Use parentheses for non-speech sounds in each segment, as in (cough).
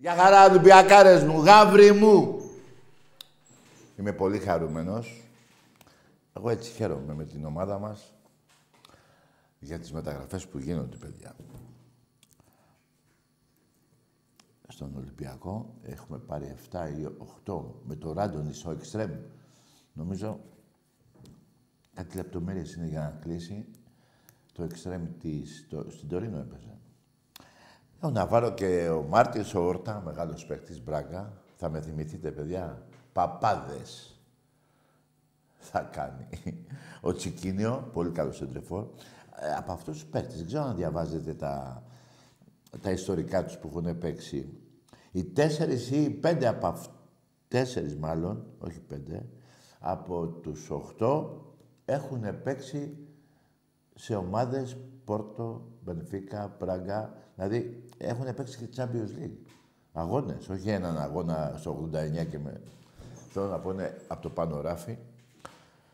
Για χαρά, Ολυμπιακάρες μου, γάβρι μου. Είμαι πολύ χαρούμενος. Εγώ έτσι χαίρομαι με την ομάδα μας για τις μεταγραφές που γίνονται, παιδιά. Στον Ολυμπιακό έχουμε πάρει 7 ή 8 με το Ράντονι στο Εξτρέμ. Νομίζω κάτι λεπτομέρειες είναι για να κλείσει. Το Εξτρέμ της, το, στην Τωρίνο έπαιζε. Ο Ναβάρο και ο Μάρτιν ο Όρτα, μεγάλος παίκτης, Μπράγκα. Θα με θυμηθείτε, παιδιά. Παπάδες θα κάνει. Ο Τσικίνιο, πολύ καλός σεντρεφόρ. Ε, από αυτούς τους παίκτες, δεν ξέρω αν διαβάζετε τα, τα ιστορικά τους που έχουν παίξει. Οι τέσσερις ή οι πέντε από αυτούς, τέσσερις μάλλον, όχι πέντε, από τους οχτώ έχουν παίξει σε ομάδες Πόρτο, Μπενφίκα, Πράγκα. Δηλαδή έχουν παίξει και Champions League. Αγώνες, όχι έναν αγώνα στο 89 και με... Θέλω να πω είναι από το πάνω ράφι.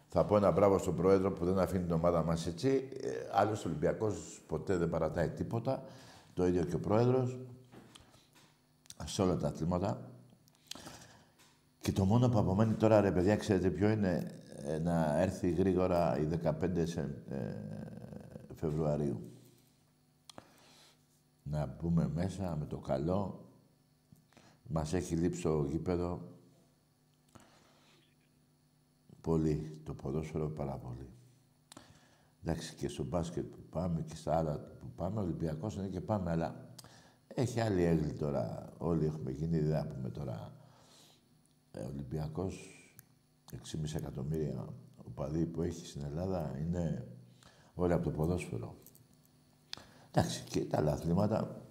Θα πω ένα μπράβο στον Πρόεδρο που δεν αφήνει την ομάδα μας έτσι. Ε, άλλος Ολυμπιακός ποτέ δεν παρατάει τίποτα. Το ίδιο και ο Πρόεδρος. Σε όλα τα αθλήματα. Και το μόνο που απομένει τώρα, ρε παιδιά, ξέρετε ποιο είναι, ε, να έρθει γρήγορα η 15 σε, ε, Φεβρουαρίου. Να μπούμε μέσα με το καλό. Μας έχει λείψει το γήπεδο. Πολύ. Το ποδόσφαιρο πάρα πολύ. Εντάξει, και στο μπάσκετ που πάμε και στα άλλα που πάμε, ο Ολυμπιακός είναι και πάμε, αλλά έχει άλλη έγκλη τώρα. Όλοι έχουμε γίνει, δεν πούμε τώρα. Ε, Ολυμπιακός, 6,5 εκατομμύρια οπαδοί που έχει στην Ελλάδα, είναι όλοι από το ποδόσφαιρο. Εντάξει, και τα άλλα αθλήματα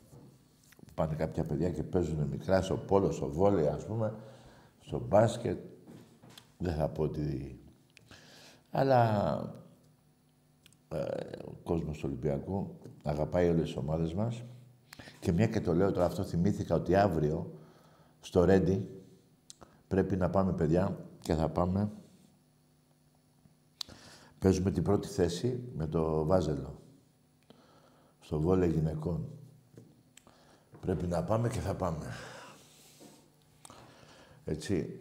πάνε κάποια παιδιά και παίζουν μικρά στο πόλο, στο βόλεϊ, ας πούμε, στο μπάσκετ. Δεν θα πω ότι... Αλλά ε, ο κόσμος του Ολυμπιακού αγαπάει όλες τις ομάδες μας. Και μια και το λέω τώρα αυτό, θυμήθηκα ότι αύριο στο Ρέντι πρέπει να πάμε, παιδιά, και θα πάμε Παίζουμε την πρώτη θέση με το Βάζελο. Στο βόλε γυναικών. Πρέπει να πάμε και θα πάμε. Έτσι.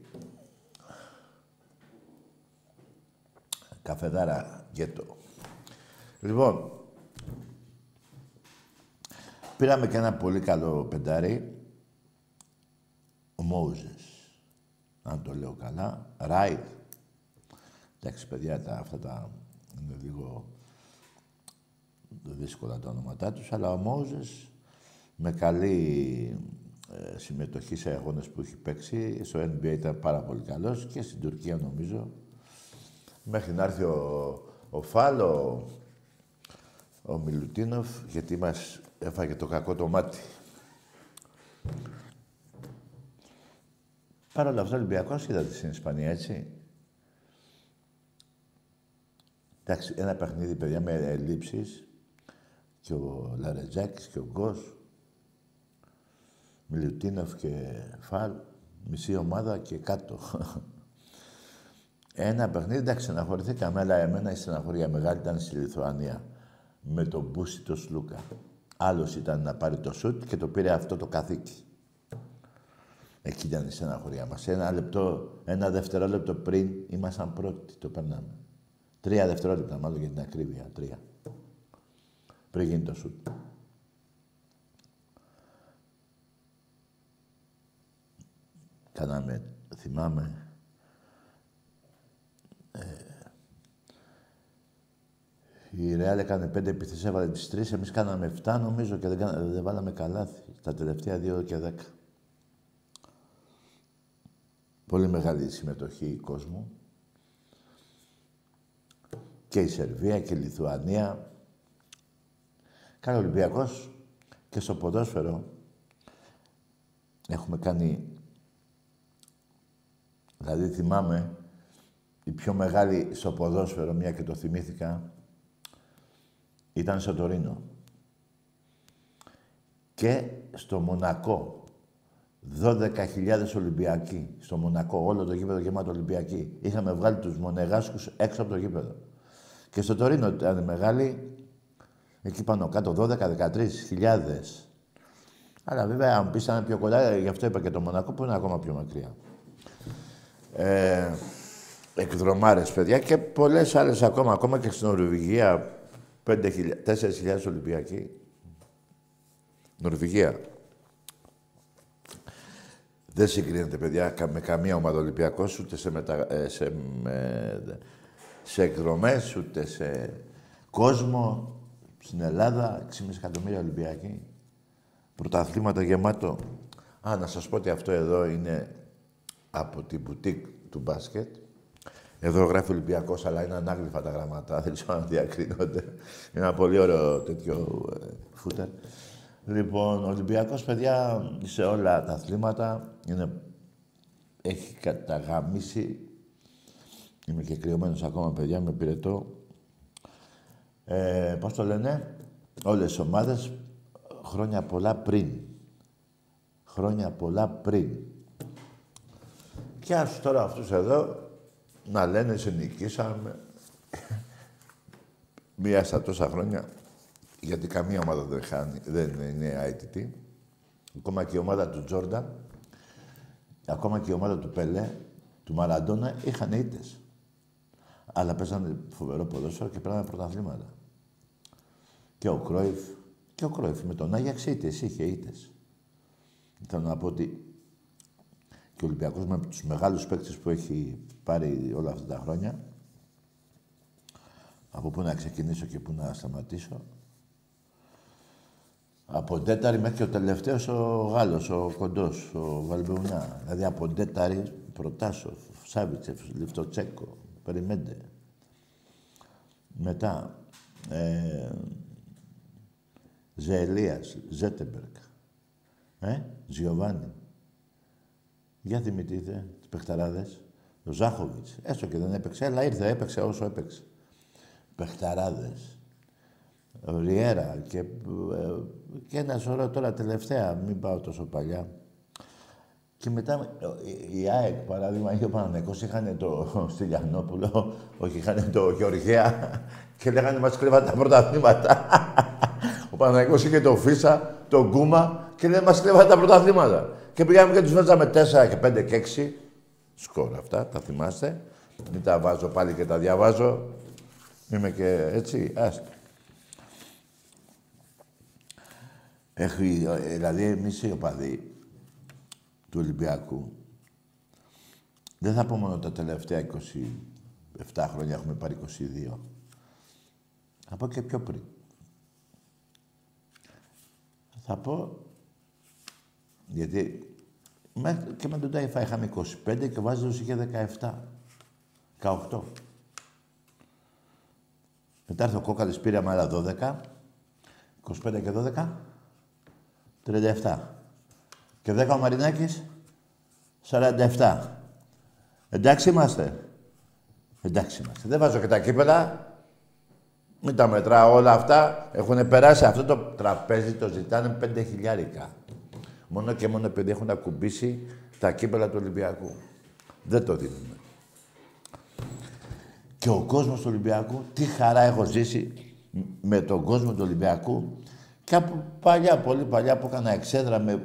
Καφεδάρα γέτο. Λοιπόν, πήραμε και ένα πολύ καλό πεντάρι. Ο Μόουζες. Αν το λέω καλά. Ράιτ. Εντάξει, παιδιά, τα, αυτά τα είναι λίγο δύσκολα τα ονόματά τους, αλλά ο Μόζες με καλή ε, συμμετοχή σε αγώνες που έχει παίξει. Στο NBA ήταν πάρα πολύ καλός και στην Τουρκία νομίζω. Μέχρι να έρθει ο, ο Φάλο, ο Μιλουτίνοφ, γιατί μας έφαγε το κακό το μάτι. Παρ' όλα αυτά, ο Ολυμπιακός είδατε στην Ισπανία, έτσι. Εντάξει, ένα παιχνίδι, παιδιά, με ελλείψεις και ο Λαρετζάκης και ο Γκος, Μιλουτίνοφ και Φαλ, μισή ομάδα και κάτω. (laughs) Ένα παιχνίδι, εντάξει, στεναχωρηθήκαμε, αλλά εμένα η στεναχωρία μεγάλη ήταν στη Λιθουανία. Με τον Μπούσι το Σλούκα. Άλλος ήταν να πάρει το σουτ και το πήρε αυτό το καθήκη. Εκεί ήταν η στεναχωρία μας. Ένα, λεπτό, ένα δευτερόλεπτο πριν ήμασταν πρώτοι, το περνάμε. Τρία δευτερόλεπτα, μάλλον για την ακρίβεια. Τρία. Πριν γίνει το σουτ. Κάναμε, θυμάμαι, ε, η Ρεάλ έκανε πέντε επιθέσεις, έβαλε τις τρεις, εμείς κάναμε 7 νομίζω και δεν, δεν βάλαμε καλάθι. Τα τελευταία δύο και δέκα. Πολύ μεγάλη συμμετοχή κόσμου. Και η Σερβία και η Λιθουανία. Κάνει Ολυμπιακός και στο ποδόσφαιρο έχουμε κάνει... Δηλαδή θυμάμαι η πιο μεγάλη στο ποδόσφαιρο, μια και το θυμήθηκα, ήταν στο Τωρίνο. Και στο Μονακό. 12.000 Ολυμπιακοί στο Μονακό, όλο το γήπεδο γεμάτο Ολυμπιακοί. Είχαμε βγάλει τους Μονεγάσκους έξω από το γήπεδο. Και στο Τωρίνο ήταν μεγάλη, εκεί πάνω κάτω, 12-13 χιλιάδες. Αλλά βέβαια, αν πεις ήταν πιο κοντά, γι' αυτό είπα και το Μονακό που είναι ακόμα πιο μακριά. Ε, εκδρομάρες, παιδιά, και πολλές άλλες ακόμα, ακόμα και στην Νορβηγία, 4.000 Ολυμπιακοί. Νορβηγία. Δεν συγκρίνεται, παιδιά, με καμία ομάδα Ολυμπιακός, ούτε σε, μετα... Ε, σε, με... σε εκδρομές, ούτε σε κόσμο. Στην Ελλάδα, 6,5 εκατομμύρια Ολυμπιακοί. Πρωταθλήματα γεμάτο. Α, να σας πω ότι αυτό εδώ είναι από την μπουτίκ του μπάσκετ. Εδώ γράφει Ολυμπιακός, αλλά είναι ανάγλυφα τα γραμματά. (laughs) Δεν ξέρω αν διακρίνονται. Είναι ένα πολύ ωραίο τέτοιο ε, φούτερ. Λοιπόν, ο Ολυμπιακός, παιδιά, σε όλα τα αθλήματα είναι... έχει καταγαμίσει. Είμαι και κρυωμένος ακόμα, παιδιά, με πυρετό. Ε, Πώς το λένε, όλες οι ομάδες χρόνια πολλά πριν. Χρόνια πολλά πριν. Και ας τώρα αυτούς εδώ να λένε σε νικήσαμε. (laughs) Μία στα τόσα χρόνια, γιατί καμία ομάδα δεν, χάνει, δεν είναι ITT. Ακόμα και η ομάδα του Τζόρνταν, ακόμα και η ομάδα του Πελέ, του Μαραντόνα, είχαν ήττες. Αλλά παίζανε φοβερό ποδόσφαιρο και πέρανε πρωταθλήματα. Και ο Κρόιφ, και ο Κρόιφ με τον Άγιαξ ήττες, είχε ήττες. Θέλω να πω ότι και ο Ολυμπιακός με τους μεγάλους παίκτες που έχει πάρει όλα αυτά τα χρόνια, από πού να ξεκινήσω και πού να σταματήσω, από τέταρη μέχρι και ο τελευταίος ο Γάλλος, ο κοντός, ο Βαλμπεουνά. Δηλαδή από τέταρη Προτάσοφ, Σάβιτσεφ, Λιφτοτσέκο, Περιμέντε. Μετά, ε, Ζελίας, Ζέτεμπερκ, ε, Ζιωβάνι. Για θυμηθείτε τις παιχταράδες. Ο Ζάχοβιτς, έστω και δεν έπαιξε, αλλά ήρθε, έπαιξε όσο έπαιξε. Παιχταράδες. Ο Ριέρα και, ε, και ένα σωρό τώρα τελευταία, μην πάω τόσο παλιά. Και μετά η ΑΕΚ, παράδειγμα, είχε ο Παναγενικός, είχαν το (laughs) Στυλιανόπουλο, όχι, είχαν το Γεωργία και λέγανε μας κρύβαν τα πρωταθλήματα. ο Παναγενικός είχε το Φίσα, το Γκούμα και δεν μας κρύβαν τα πρωταθλήματα. Και πήγαμε και τους βάζαμε 4 και 5 και 6. Σκορ αυτά, τα θυμάστε. Μην τα βάζω πάλι και τα διαβάζω. Είμαι και έτσι, άστα. Έχει, δηλαδή, εμείς οι οπαδοί του Ολυμπιακού, δεν θα πω μόνο τα τελευταία 27 χρόνια, έχουμε πάρει 22. Θα πω και πιο πριν. Θα πω Γιατί μέχρι και με τον Τάιφα είχαμε 25 και ο Βάζελος είχε 17. 18. Μετά έρθει ο Κόκαλης, πήρε άλλα 12. 25 και 12. 37. Και 10 ο Μαρινάκης. 47. Εντάξει είμαστε. Εντάξει είμαστε. Δεν βάζω και τα κύπελα. Μην τα μετράω όλα αυτά. Έχουν περάσει αυτό το τραπέζι, το ζητάνε πέντε χιλιάρικα. Μόνο και μόνο επειδή έχουν ακουμπήσει τα κύπελα του Ολυμπιακού. Δεν το δίνουμε. Και ο κόσμος του Ολυμπιακού, τι χαρά έχω ζήσει με τον κόσμο του Ολυμπιακού. Και από παλιά, πολύ παλιά που έκανα εξέδρα με,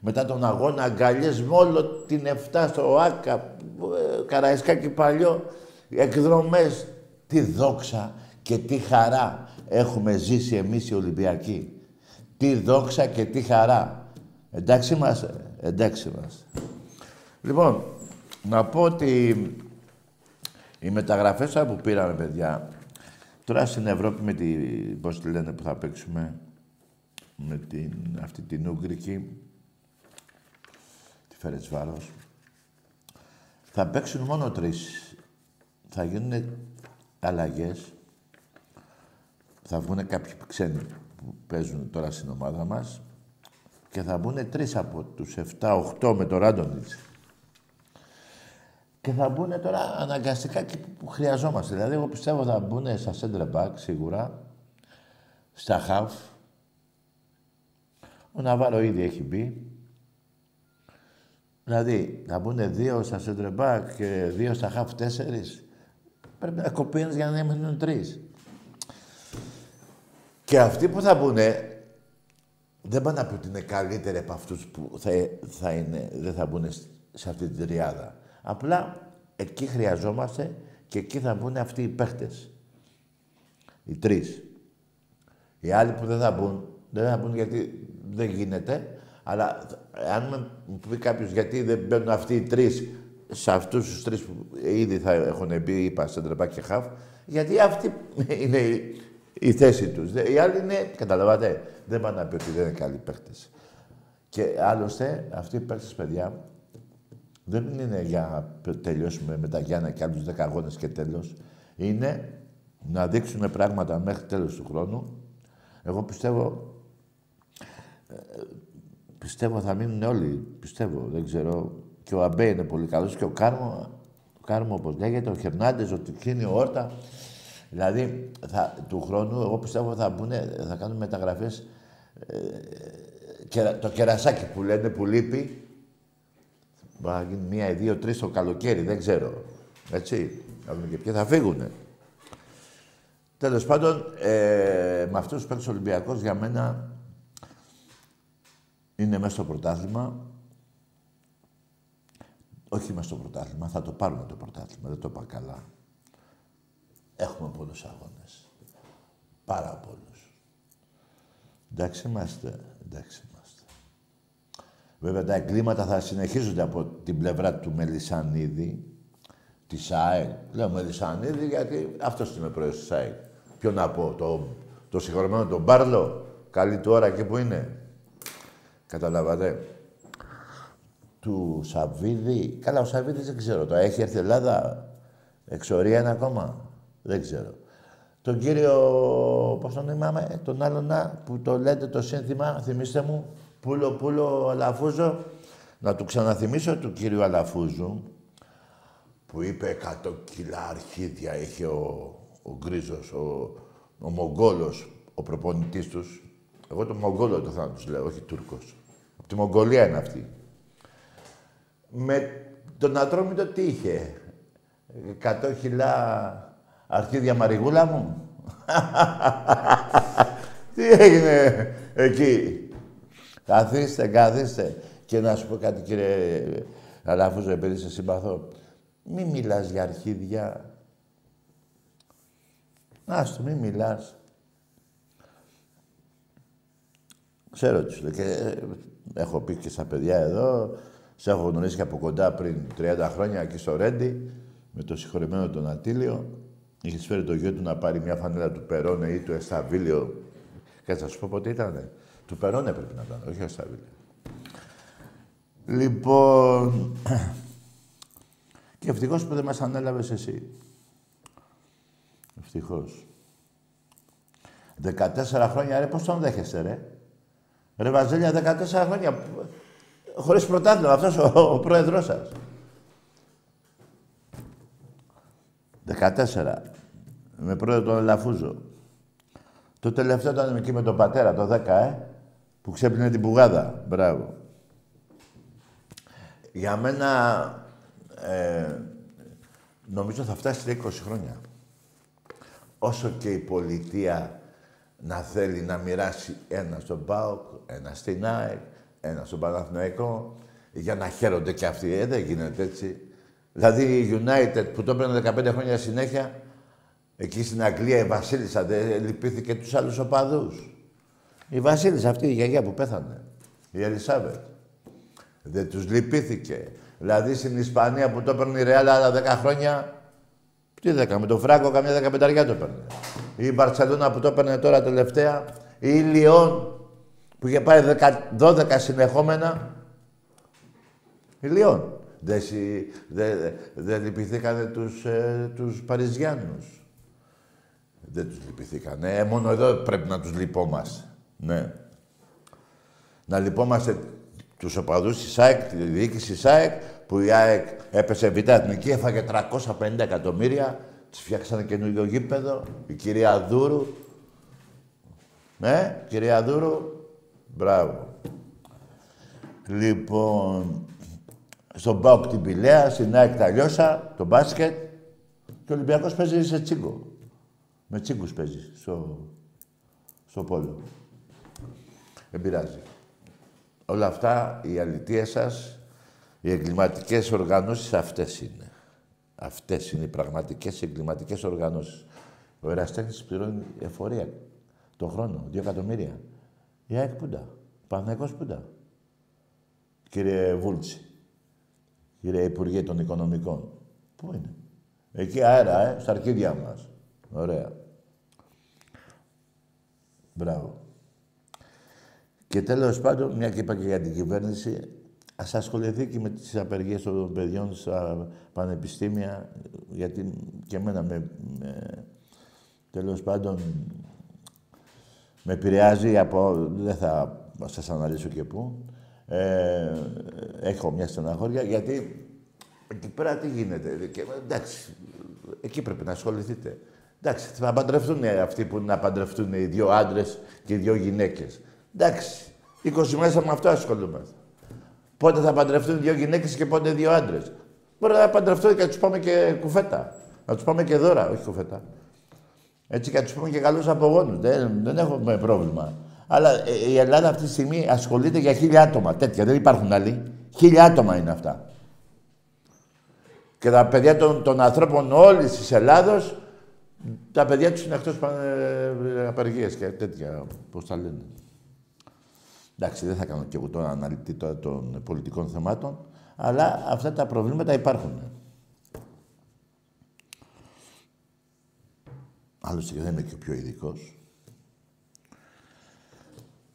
μετά τον αγώνα, αγκαλιές με όλο την 7 στο ΆΚΑ, ε, Καραϊσκάκι παλιό, εκδρομές. Τι δόξα και τι χαρά έχουμε ζήσει εμείς οι Ολυμπιακοί. Τι δόξα και τι χαρά. Εντάξει είμαστε. Εντάξει είμαστε. Λοιπόν, να πω ότι οι μεταγραφές που πήραμε, παιδιά, τώρα στην Ευρώπη με τη, πώς τη λένε που θα παίξουμε, με την, αυτή την Ούγκρικη, τη Φερετσβάρος, θα παίξουν μόνο τρεις. Θα γίνουν αλλαγές. Θα βγουν κάποιοι ξένοι που παίζουν τώρα στην ομάδα μας και θα μπουν τρεις από τους 7-8 με το Ράντονιτς. Και θα μπουν τώρα αναγκαστικά εκεί που χρειαζόμαστε. Δηλαδή, εγώ πιστεύω θα μπουν στα center back σίγουρα, στα half. Ο Ναβάρο ήδη έχει μπει. Δηλαδή, θα μπουν δύο στα center back και δύο στα half τέσσερις. Πρέπει να κοπεί για να μείνουν τρεις. Και αυτοί που θα μπουν, δεν πάνε να πει ότι είναι καλύτεροι από αυτούς που θα, θα είναι, δεν θα μπουν σε αυτή την τριάδα. Απλά εκεί χρειαζόμαστε και εκεί θα μπουν αυτοί οι παίχτες. Οι τρεις. Οι άλλοι που δεν θα μπουν, δεν θα μπουν γιατί δεν γίνεται, αλλά αν μου πει κάποιος γιατί δεν μπαίνουν αυτοί οι τρεις σε αυτούς τους τρεις που ήδη θα έχουν μπει, είπα, σε και χαφ, γιατί αυτή (laughs) είναι η θέση τους. Οι άλλοι είναι, καταλαβαίνετε, δεν πάνε να πει ότι δεν είναι καλοί παίχτε. Και άλλωστε, αυτοί οι παίχτε, παιδιά, δεν είναι για να τελειώσουμε με τα Γιάννα και άλλους 10 αγώνες και τέλος. Είναι να δείξουμε πράγματα μέχρι τέλος του χρόνου. Εγώ πιστεύω, ε, πιστεύω θα μείνουν όλοι, πιστεύω, δεν ξέρω. Και ο Αμπέ είναι πολύ καλός και ο Κάρμο, ο Κάρμο όπως λέγεται, ο Χερνάντες, ο Τικίνη, ο Όρτα. Δηλαδή, θα, του χρόνου, εγώ πιστεύω θα, μπουνε, θα κάνουν μεταγραφές ε, και, το κερασάκι που λένε που λείπει, Μπορεί να γίνει μία, δύο, τρεις το καλοκαίρι, δεν ξέρω. Έτσι. Να δούμε και ποιοι θα φύγουνε. Τέλος πάντων, ε, με αυτούς τους παίκτε Ολυμπιακό για μένα είναι μέσα στο πρωτάθλημα. Όχι μέσα στο πρωτάθλημα, θα το πάρουμε το πρωτάθλημα, δεν το είπα καλά. Έχουμε πολλούς αγώνες. Πάρα πολλούς. Εντάξει είμαστε, εντάξει είμαστε. Βέβαια τα εγκλήματα θα συνεχίζονται από την πλευρά του Μελισανίδη, της ΣΑΕΚ. Λέω Μελισανίδη γιατί αυτός είναι πρόεδρος της ΣΑΕΚ. Ποιο να πω, το, το συγχωρεμένο τον Μπάρλο, καλή του ώρα εκεί που είναι. Καταλάβατε. Του Σαββίδη. Καλά, ο Σαββίδης δεν ξέρω. Το έχει έρθει η Ελλάδα. Εξορία είναι ακόμα; Δεν ξέρω. Τον κύριο, πώς τον είπαμε, τον άλλον που το λέτε το σύνθημα, θυμίστε μου, Πούλο, Πούλο, Αλαφούζο. Να του ξαναθυμίσω του κύριου Αλαφούζου, που είπε 100 κιλά αρχίδια είχε ο, ο Γκρίζος, ο, ο Μογγόλος, ο προπονητής τους. Εγώ το Μογγόλο το θα τους λέω, όχι Τούρκος. Από τη Μογγολία είναι αυτή. Με τον Ατρόμητο τι είχε. 100 κιλά αρχίδια μαριγούλα μου; (laughs) τι έγινε εκεί; Καθίστε, καθίστε. Και να σου πω κάτι, κύριε Αλαφούζο, επειδή σε συμπαθώ. Μη μιλάς για αρχίδια. Άστο, μη μιλάς. Ξέρω τι σου λέω. Και ε, έχω πει και στα παιδιά εδώ, σε έχω γνωρίσει και από κοντά πριν 30 χρόνια εκεί στο Ρέντι, με το συγχωρεμένο τον Ατήλιο. Είχε φέρει το γιο του να πάρει μια φανέλα του Περόνε ή του Εσταβίλιο. Και θα σου πω πότε ήτανε. Του Περόνε πρέπει να ήταν, όχι Εσταβίλιο. Λοιπόν... (clears throat) Και ευτυχώς που δεν μας ανέλαβες εσύ. Ευτυχώς. 14 χρόνια, ρε, πώς τον δέχεστε, ρε; Ρε Βαζέλια, 14 χρόνια, χωρίς πρωτάθλημα, αυτός ο, ο πρόεδρός σας. 14. Με πρόεδρο τον Λαφούζο. Το τελευταίο ήταν εκεί με τον πατέρα, το 10, ε, που ξέπλυνε την πουγάδα. Μπράβο. Για μένα, ε, νομίζω θα φτάσει 20 χρόνια. Όσο και η πολιτεία να θέλει να μοιράσει ένα στον ΠΑΟΚ, ένα στην ΑΕΚ, ένα στον Παναθηναϊκό, για να χαίρονται κι αυτοί. Ε, δεν γίνεται έτσι. Δηλαδή η United που το έπαιρνε 15 χρόνια συνέχεια, εκεί στην Αγγλία η Βασίλισσα δεν λυπήθηκε τους άλλους οπαδούς. Η Βασίλισσα αυτή η γιαγιά που πέθανε, η Ελισάβετ. Δεν τους λυπήθηκε. Δηλαδή στην Ισπανία που το έπαιρνε η Ρεάλ άλλα 10 χρόνια, τι 10, με τον Φράγκο καμιά 15 το έπαιρνε. Η Μπαρσελόνα που το έπαιρνε τώρα τελευταία, η Λιόν που είχε πάει 12 συνεχόμενα. Η Λιόν. Δεν δε, δε λυπηθήκανε τους, ε, τους Παριζιάνους. Δεν τους λυπηθήκανε. Ε, μόνο εδώ πρέπει να τους λυπόμαστε. Ναι. Να λυπόμαστε τους οπαδούς της ΑΕΚ, τη διοίκηση της ΑΕΚ, που η ΑΕΚ έπεσε β' εθνική, έφαγε 350 εκατομμύρια, της φτιάξανε καινούργιο γήπεδο, η κυρία Δούρου. Ναι, κυρία Δούρου, μπράβο. Λοιπόν, στον Πάοκ την Πηλαία, στην ΑΕΚ τα Λιώσα, το μπάσκετ και ο Ολυμπιακός παίζει σε τσίγκο. Με τσίγκους παίζει στο, στο πόλο. Δεν πειράζει. Όλα αυτά, οι αλητίες σας, οι εγκληματικές οργανώσεις αυτές είναι. Αυτές είναι οι πραγματικές εγκληματικές οργανώσεις. Ο Εραστέχνης πληρώνει εφορία το χρόνο, δύο εκατομμύρια. Η ΑΕΚ πούντα. Παναγικός πούντα. Κύριε Βούλτσι. Κύριε Υπουργέ των Οικονομικών. Πού είναι; Εκεί αέρα, ε, στα αρχίδια μας. Ωραία. Μπράβο. Και τέλος πάντων, μια και είπα και για την κυβέρνηση, ας ασχοληθεί και με τις απεργίες των παιδιών στα πανεπιστήμια, γιατί και εμένα με, με τέλος πάντων με επηρεάζει από... Δεν θα σας αναλύσω και πού. Ε, έχω μια στεναχώρια, γιατί εκεί πέρα τι γίνεται. Και, εντάξει, εκεί πρέπει να ασχοληθείτε. Εντάξει, θα παντρευτούν αυτοί που να παντρευτούν οι δύο άντρες και οι δύο γυναίκες. Εντάξει, 20 μέσα με αυτό ασχολούμαστε. Πότε θα παντρευτούν δύο γυναίκες και πότε δύο άντρες. Μπορεί να παντρευτούν και να τους πάμε και κουφέτα. Να τους πάμε και δώρα, όχι κουφέτα. Έτσι και να τους πούμε και καλούς απογόνους. Δεν, δεν έχουμε πρόβλημα. Αλλά ε, η Ελλάδα αυτή τη στιγμή ασχολείται για χίλια άτομα. Τέτοια, δεν υπάρχουν άλλοι. Χίλια άτομα είναι αυτά. Και τα παιδιά των, των ανθρώπων όλης της Ελλάδος, τα παιδιά τους είναι εκτός ε, απεργίε και τέτοια. Πώς τα λένε. Εντάξει, δεν θα κάνω και εγώ τον αναλυτή των πολιτικών θεμάτων, αλλά αυτά τα προβλήματα υπάρχουν. Άλλωστε και δεν είμαι και ο πιο ειδικός.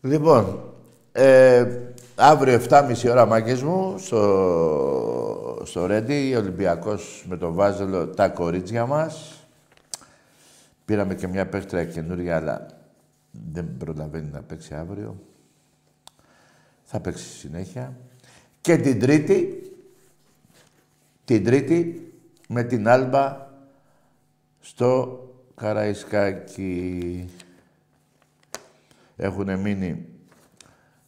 Λοιπόν, ε, αύριο 7.30 ώρα μάγκες μου, στο, στο Ρέντι, Ολυμπιακός με το Βάζελο, τα κορίτσια μας. Πήραμε και μια παίχτρα καινούρια, αλλά δεν προλαβαίνει να παίξει αύριο. Θα παίξει συνέχεια. Και την Τρίτη, την Τρίτη, με την Άλμπα στο Καραϊσκάκι. Έχουν μείνει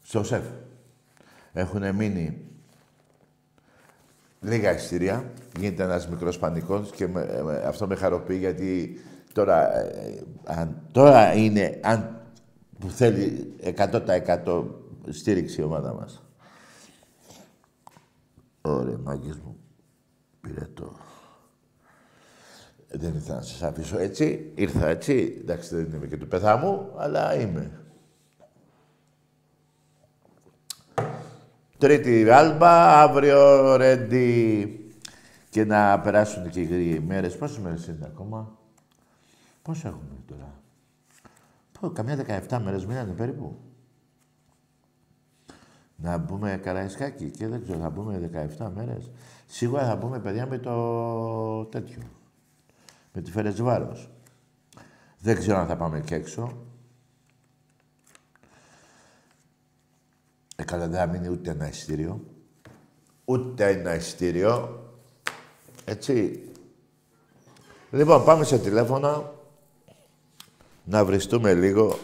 στο ΣΕΦ. Έχουν μείνει λίγα εισιτήρια. Γίνεται ένας μικρός πανικός και αυτό με χαροποιεί γιατί τώρα, ε, αν, τώρα είναι αν, που θέλει 100% στήριξη η ομάδα μας. Ωραία, μάγκες μου. Πήρε το... Δεν ήθελα να σας αφήσω έτσι. Ήρθα έτσι. Εντάξει, δεν είμαι και του πεθά μου, αλλά είμαι. Τρίτη άλμπα, αύριο ρέντι. Και να περάσουν και οι μέρες. Πόσες μέρες είναι ακόμα; Πόσο έχουμε τώρα; Πω, καμιά 17 μέρες μείνανε περίπου. Να μπούμε Καραϊσκάκι και δεν ξέρω, θα μπούμε 17 μέρες. Σίγουρα θα μπούμε, παιδιά, με το τέτοιο. Με τη Φερετσβάρος. Δεν ξέρω αν θα πάμε και έξω. Ε, καλά, δεν θα μείνει ούτε ένα ειστήριο. Ούτε ένα ειστήριο. Έτσι. Λοιπόν, πάμε σε τηλέφωνα. Να βριστούμε λίγο.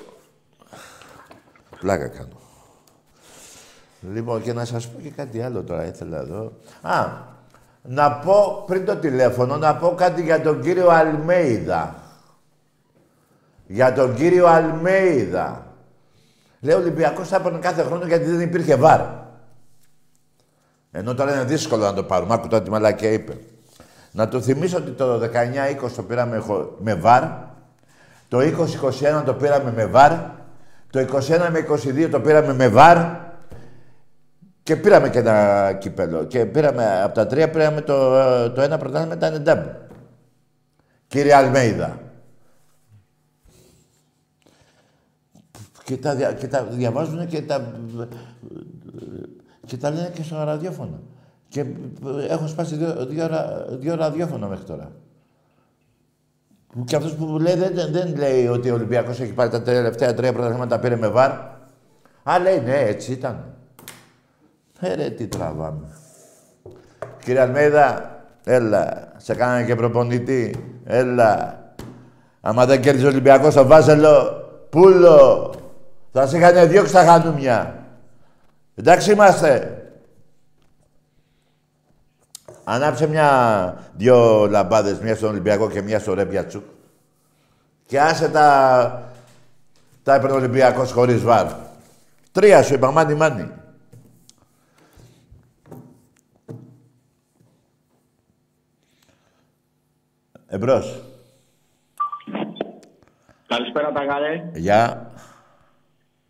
Πλάκα κάνω. Λοιπόν, και να σας πω και κάτι άλλο τώρα, ήθελα εδώ. Α, να πω πριν το τηλέφωνο, να πω κάτι για τον κύριο Αλμέιδα. Για τον κύριο Αλμέιδα. Λέει ο Ολυμπιακός θα έπαιρνε κάθε χρόνο γιατί δεν υπήρχε βάρ. Ενώ τώρα είναι δύσκολο να το πάρουμε. Άκου τώρα τη μαλακία είπε. Να του θυμίσω ότι το 19-20 το πήραμε με βάρ. Το 20-21 το πήραμε με βάρ. Το 21 με 22 το πήραμε με βάρ. Και πήραμε και ένα κύπελο. Και πήραμε από τα τρία πήραμε το, το ένα πρωτάθλημα ήταν εντάμπ. Κύριε Αλμέιδα. Και τα, και τα διαβάζουν και τα, και τα λένε και στο ραδιόφωνο. Και έχω σπάσει δύο, δύο, δύο ραδιόφωνα μέχρι τώρα. Και αυτός που λέει δεν, δεν λέει ότι ο Ολυμπιακός έχει πάρει τα τελευταία τρία πρωταθλήματα πήρε με βάρ. Α, λέει ναι, έτσι ήταν. Ε, ρε, τι τραβάμε. Κύριε Αλμέιδα, έλα. Σε κάνανε και προπονητή. Έλα. Άμα δεν κέρδισε ο Ολυμπιακός στο Βάζελο, πούλο. Θα σε είχαν διώξει τα χανούμια. Εντάξει είμαστε. Ανάψε μια, δυο λαμπάδες, μια στον Ολυμπιακό και μια στο Ρέμπια Τσουκ. Και άσε τα, τα έπαιρνε ο Ολυμπιακός χωρίς βάρ. Τρία σου είπα, μάνι μάνι. Εμπρός. Καλησπέρα τα γαρέ. Γεια.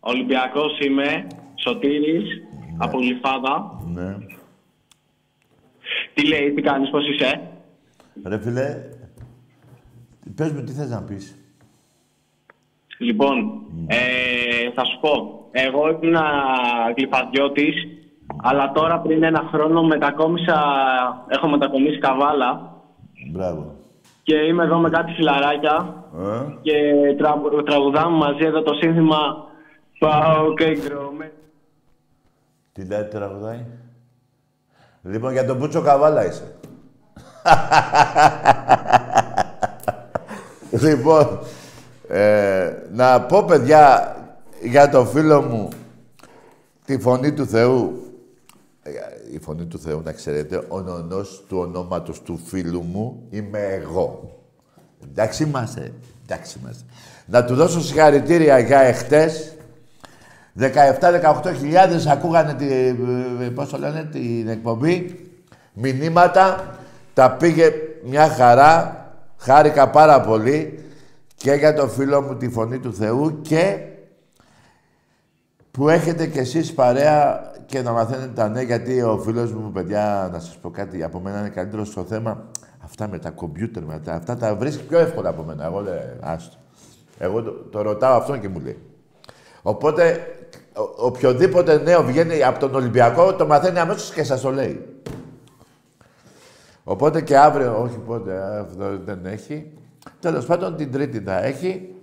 Ολυμπιακός είμαι, Σωτήρης, ναι. από Λιφάδα. Ναι. Τι λέει, τι κάνεις, πώς είσαι; Ρε φίλε, πες μου τι θες να πεις; Λοιπόν, ε, θα σου πω. Εγώ ήμουν γλυφαδιώτης, αλλά τώρα πριν ένα χρόνο μετακόμισα, έχω μετακομίσει καβάλα. Μπράβο. Και είμαι εδώ με κάτι φιλαράκια Ε, και τρα, τραγουδάμε μαζί εδώ το σύνθημα Πάω και γκρόμε. τι λέει τραγουδάει; Λοιπόν, για τον Μπούτσο Καβάλα είσαι. (laughs) λοιπόν, ε, να πω, παιδιά, για το φίλο μου, τη Φωνή του Θεού. Ε, Η Φωνή του Θεού, να ξέρετε, ο νονός του ονόματος του φίλου μου είμαι εγώ. Εντάξει είμαστε. Εντάξει είμαστε. Να του δώσω συγχαρητήρια για εχθές. 17-18 χιλιάδες ακούγανε τη, ε, πώς το λένε, την εκπομπή. Μηνύματα. Τα πήγε μια χαρά. Χάρηκα πάρα πολύ. Και για το φίλο μου τη Φωνή του Θεού και που έχετε κι εσείς παρέα και να μαθαίνετε τα νέα, γιατί ο φίλος μου, παιδιά, να σας πω κάτι, από μένα είναι καλύτερος στο θέμα. Αυτά με τα κομπιούτερ, με τα, αυτά τα βρίσκει πιο εύκολα από μένα. Εγώ λέω, άστο. Εγώ το, το ρωτάω αυτόν και μου λέει. Οπότε, ο, οποιοδήποτε νέο βγαίνει από τον Ολυμπιακό, το μαθαίνει αμέσως και σας το λέει. Οπότε και αύριο, όχι πότε, αυτό δεν έχει. Τέλος πάντων, την Τρίτη θα έχει,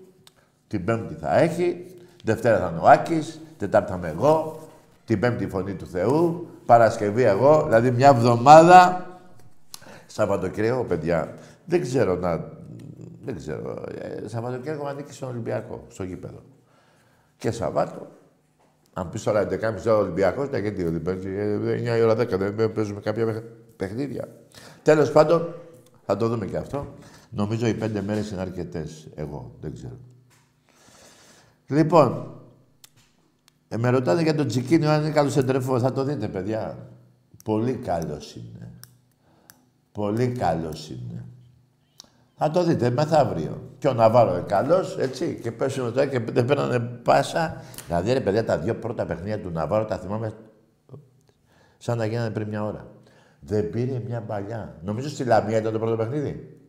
την Πέμπτη θα έχει, Δευτέρα θα είναι ο Άκης, Τετάρτη θα είμαι εγώ, την Πέμπτη η Φωνή του Θεού, Παρασκευή εγώ, δηλαδή μια εβδομάδα, Σαββατοκύριακο, παιδιά, δεν ξέρω να... Δεν ξέρω. Ε, Σαββατοκύριακο ανήκει στον Ολυμπιακό, στο γήπεδο. Και Σαββάτο. Αν πεις τώρα 11.30 ώρα Ολυμπιακός, ναι, γιατί δεν παίζει. 9 η ώρα 10 δεν παίζουμε κάποια παιχ- παιχνίδια. Τέλος πάντων, θα το δούμε και αυτό. Νομίζω οι πέντε μέρες είναι αρκετές. Εγώ δεν ξέρω. Λοιπόν, ε, με ρωτάνε για τον Τσικίνιο αν είναι καλός σεντρεφό. Θα το δείτε, παιδιά. Πολύ καλός είναι. Πολύ καλός είναι. Θα το δείτε μεθαύριο. Και ο Ναβάρο είναι καλός, έτσι. Και πέσουν τώρα και δεν παίρνανε πάσα. Δηλαδή, ρε παιδιά, τα δύο πρώτα παιχνίδια του Ναβάρο τα θυμάμαι σαν να γίνανε πριν μια ώρα. Δεν πήρε μια παλιά. Νομίζω στη Λαμία ήταν το πρώτο παιχνίδι.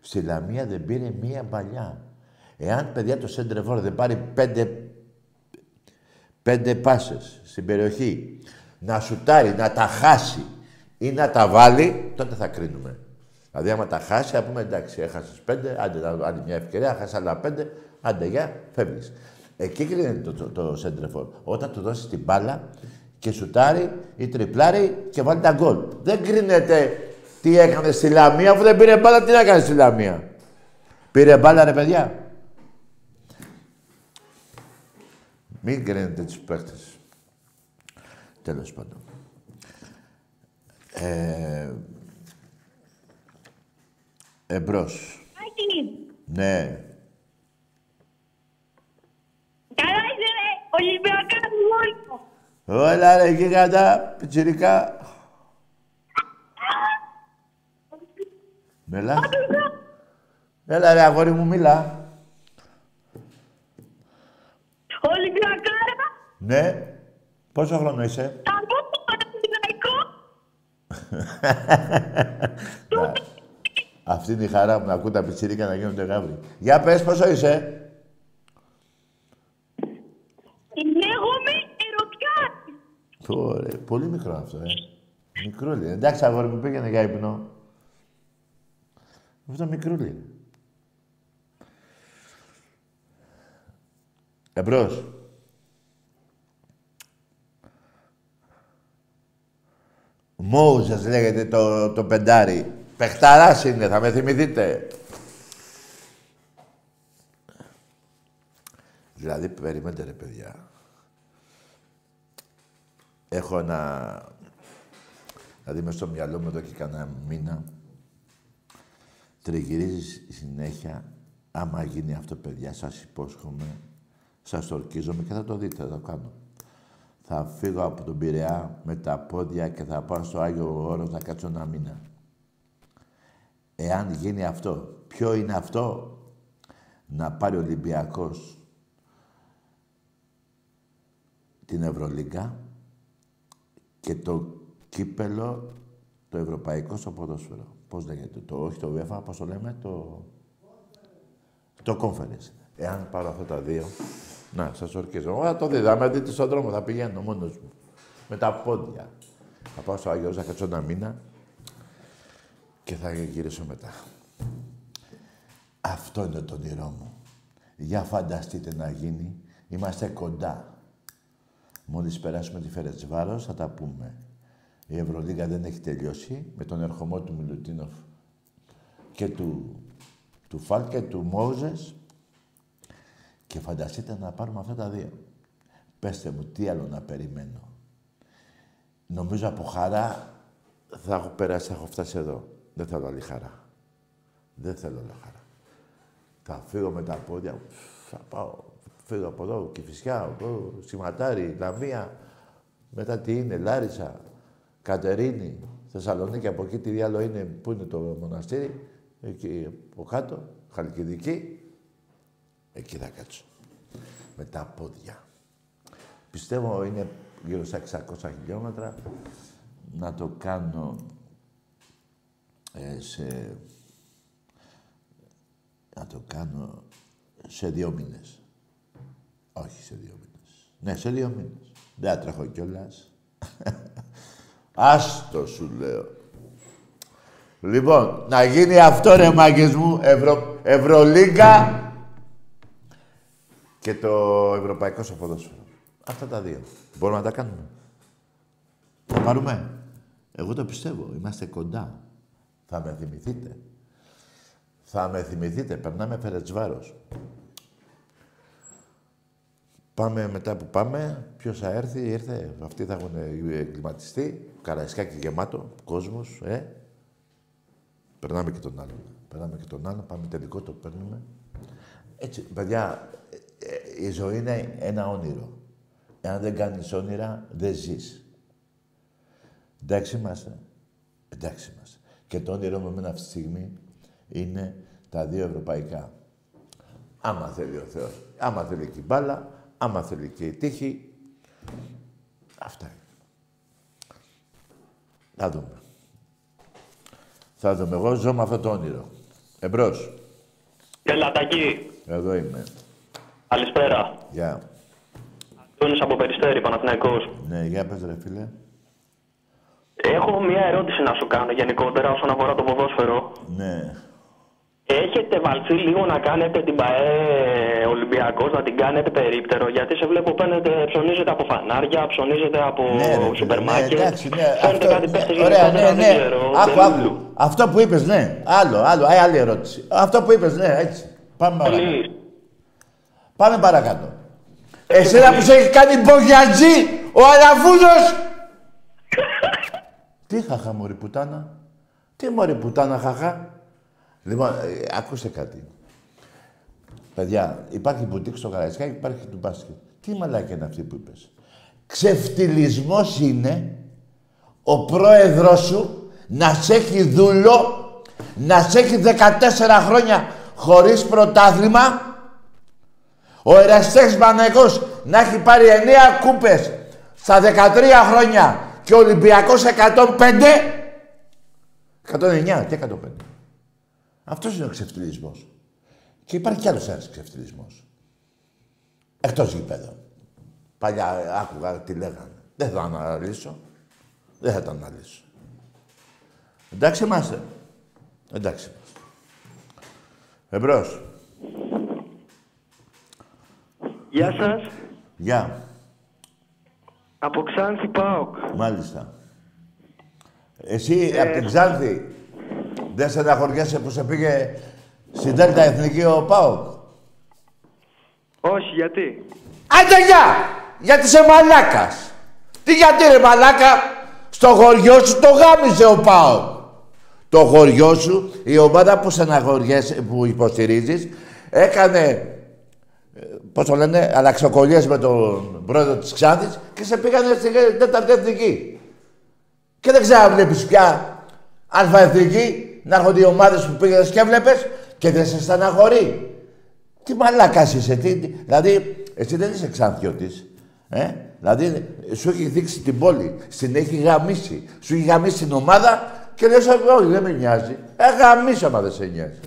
Στη Λαμία δεν πήρε μια παλιά. Εάν παιδιά το Σέντρεφόρ δεν πάρει πέντε, πέντε πάσες στην περιοχή, να σουτάρει, να τα χάσει ή να τα βάλει, τότε θα κρίνουμε. Δηλαδή, άμα τα χάσει, θα πούμε εντάξει, έχασες πέντε, άντε άλλη μια ευκαιρία, χάσει άλλα πέντε, άντε για, φεύγεις. Εκεί κρίνεται το, το, το σέντρεφορ. Όταν του δώσει την μπάλα και σουτάρει ή τριπλάρει και βάλει τα γκολ. Δεν κρίνεται τι έκανε στη Λαμία, αφού δεν πήρε μπάλα, τι να κάνει στη Λαμία. Πήρε μπάλα, ρε παιδιά. Μην κρίνετε τους παίχτες. Τέλος πάντων. Ε, εμπρός. Ναι. Καλά είσαι ρε, Ολυμπιακά μόνος. Όλα ρε γίγαντα, πιτσιρικά. Μελά. Έλα ρε αγόρι μου, μίλα. Ολυμπιακά ρε, Ναι. Πόσο χρόνο είσαι; θα πω το Παναθηναϊκό. Να. Αυτή είναι η χαρά μου να ακούω τα πιτσιρίκα να γίνονται γάβροι. Για πες πόσο είσαι; Λέγομαι Ερωτιάτη. Ωραία. Πολύ μικρό αυτό, ε. Μικρούλι. Εντάξει, αγόρι μου, πήγαινε για ύπνο. Αυτό μικρούλι. Εμπρός. Μόουζες λέγεται το, το πεντάρι. Πεχταράς είναι, θα με θυμηθείτε. Δηλαδή, περιμένετε ρε παιδιά. Έχω ένα... Δηλαδή, μες στο μυαλό μου εδώ και κανένα μήνα τριγυρίζει συνέχεια. Άμα γίνει αυτό, παιδιά, σας υπόσχομαι, σας το ορκίζομαι και θα το δείτε, θα το κάνω. Θα φύγω από τον Πειραιά με τα πόδια και θα πάω στο Άγιο Όρος να κάτσω ένα μήνα. Εάν γίνει αυτό, ποιο είναι αυτό, να πάρει ο Ολυμπιακός την Ευρωλίγκα και το κύπελο το ευρωπαϊκό στο ποδόσφαιρο. Πώς λέγεται, το, όχι το UEFA, πώς το λέμε, το... Το conference. Εάν πάρω αυτά τα δύο, να, σας ορκίζω. Εγώ θα το δείτε, άμα δείτε στον δρόμο, θα πηγαίνω μόνος μου. Με τα πόδια. Θα πάω στο Άγιος, θα κάτσω ένα μήνα και θα γυρίσω μετά. Αυτό είναι το όνειρό μου. Για φανταστείτε να γίνει. Είμαστε κοντά. Μόλις περάσουμε τη Φερετσβάρος θα τα πούμε. Η Ευρωλίγα δεν έχει τελειώσει με τον ερχομό του Μιλουτίνοφ και του, του Φάλ και του Μόζες. Και φανταστείτε να πάρουμε αυτά τα δύο. Πέστε μου, τι άλλο να περιμένω. Νομίζω από χαρά θα έχω περάσει, θα έχω φτάσει εδώ. Δεν θέλω άλλη χαρά. Δεν θέλω άλλη χαρά. Θα φύγω με τα πόδια, θα πάω, φύγω από εδώ, Κηφισιά, από εδώ, Σηματάρι, Λαμία, μετά τι είναι, Λάρισα, Κατερίνη, Θεσσαλονίκη, από εκεί τι διάλογο είναι, πού είναι το μοναστήρι, εκεί από κάτω, Χαλκιδική, εκεί θα κάτσω. Με τα πόδια. Πιστεύω είναι γύρω στα 600 χιλιόμετρα να το κάνω ε, σε... να το κάνω σε δύο μήνες. Όχι σε δύο μήνες. Ναι, σε δύο μήνες. Δεν θα τρέχω κιόλας. (laughs) Άστο σου λέω. Λοιπόν, να γίνει αυτό ρε μάγκες μου, Ευρω... Ευρωλίγκα και το Ευρωπαϊκό στο ποδόσφαιρο. Αυτά τα δύο. Μπορούμε να τα κάνουμε. Θα πάρουμε. Εγώ το πιστεύω. Είμαστε κοντά. Θα με θυμηθείτε. Θα με θυμηθείτε. Περνάμε Φερετσβάρος. Πάμε μετά που πάμε. Ποιος θα έρθει, ήρθε. Αυτοί θα έχουν εγκληματιστεί. Καραϊσκάκι γεμάτο. Κόσμος, ε. Περνάμε και τον άλλον. Περνάμε και τον άλλον. Πάμε τελικό, το παίρνουμε. Έτσι, παιδιά, ε, ε, η ζωή είναι ένα όνειρο. Εάν δεν κάνεις όνειρα, δεν ζεις. Εντάξει είμαστε. Εντάξει είμαστε. Και το όνειρό μου εμένα αυτή τη στιγμή είναι τα δύο ευρωπαϊκά. Άμα θέλει ο Θεός. Άμα θέλει και η μπάλα, άμα θέλει και η τύχη. Αυτά είναι. Θα δούμε. Θα δούμε. Εγώ ζω με αυτό το όνειρο. Εμπρός. Έλα, Τακί. Εδώ είμαι. Καλησπέρα. Γεια. Τόνις από Περιστέρη, Παναθηναϊκός. Ναι, για πες ρε φίλε. Έχω μια ερώτηση να σου κάνω γενικότερα όσον αφορά το ποδόσφαιρο. Ναι. Έχετε βαλθεί λίγο να κάνετε την ΠαΕ Ολυμπιακός, να την κάνετε περίπτερο, γιατί σε βλέπω παίρνετε, ψωνίζετε από φανάρια, ψωνίζετε από Ναι, ρε, φίλε, σούπερ ναι, μάρκετ. εντάξει, ναι. Φαίνεται Αυτό, κάτι ναι, παίχτες ωραία, γενικότερα, ναι, δεν ναι. ξέρω. Άκου, δεν άκου. μιλούν. Αυτό που είπες, ναι. Άλλο, άλλο, ε, άλλη ερώτηση. Αυτό που είπες, ναι, έτσι. Πάμε παρακάτω. Πολύ. Πάμε παρακάτω. Εσένα που σε έχει κάνει μπογιατζή, ο Αλαφούζος. Τι χαχά, μωρή πουτάνα. Τι μωρή πουτάνα, χαχά. Λοιπόν, ε, ακούστε κάτι. Παιδιά, υπάρχει μπουτίκ στο Καραϊσκάκι, υπάρχει και του μπάσκετ. Τι μαλάκια είναι αυτή που είπες. Ξεφτυλισμός είναι ο πρόεδρος σου να σε έχει δούλο, να σε έχει 14 χρόνια χωρίς πρωτάθλημα, ο Εραστέχνης Παναγικός να έχει πάρει 9 κούπες στα 13 χρόνια και ο Ολυμπιακός 105, 109, τι 105. Αυτός είναι ο ξεφτυλισμός. Και υπάρχει κι άλλος ένας ξεφτυλισμός. Εκτός γηπέδων. Παλιά άκουγα τι λέγανε. Δεν θα το αναλύσω. Δεν θα το αναλύσω. Εντάξει είμαστε. Εντάξει είμαστε. Εμπρός. Γεια σας. Γεια. Από Ξάνθη ΠΑΟΚ. Μάλιστα. Εσύ από την Ξάνθη δεν στεναχωριέσαι που σε πήγε στην Δέλτα Εθνική ο ΠΑΟΚ; Όχι, γιατί; Άντε γεια! Γιατί είσαι μαλάκας; Τι γιατί ρε μαλάκα; Στο χωριό σου το γάμισε ο ΠΑΟΚ. Το χωριό σου, η ομάδα που στεναχωριέσαι, που υποστηρίζεις, έκανε ε, πώς το λένε, αλλαξοκολλιές με τον πρόεδρο της Ξάνθης και σε πήγανε στην τέταρτη εθνική. Και δεν ξέρω αν βλέπεις πια αλφα-εθνική, να έρχονται οι ομάδες που πήγαινες και βλέπεις και δεν σε στεναχωρεί. Τι μαλάκας είσαι, τι, τι- δηλαδή εσύ δεν είσαι Ξάνθιωτης. Ε; Δηλαδή σου έχει δείξει την πόλη, στην έχει γαμίσει. Σου έχει γαμίσει την ομάδα και λες όχι δεν με νοιάζει. Ε, γαμίσω άμα δεν σε νοιάζει.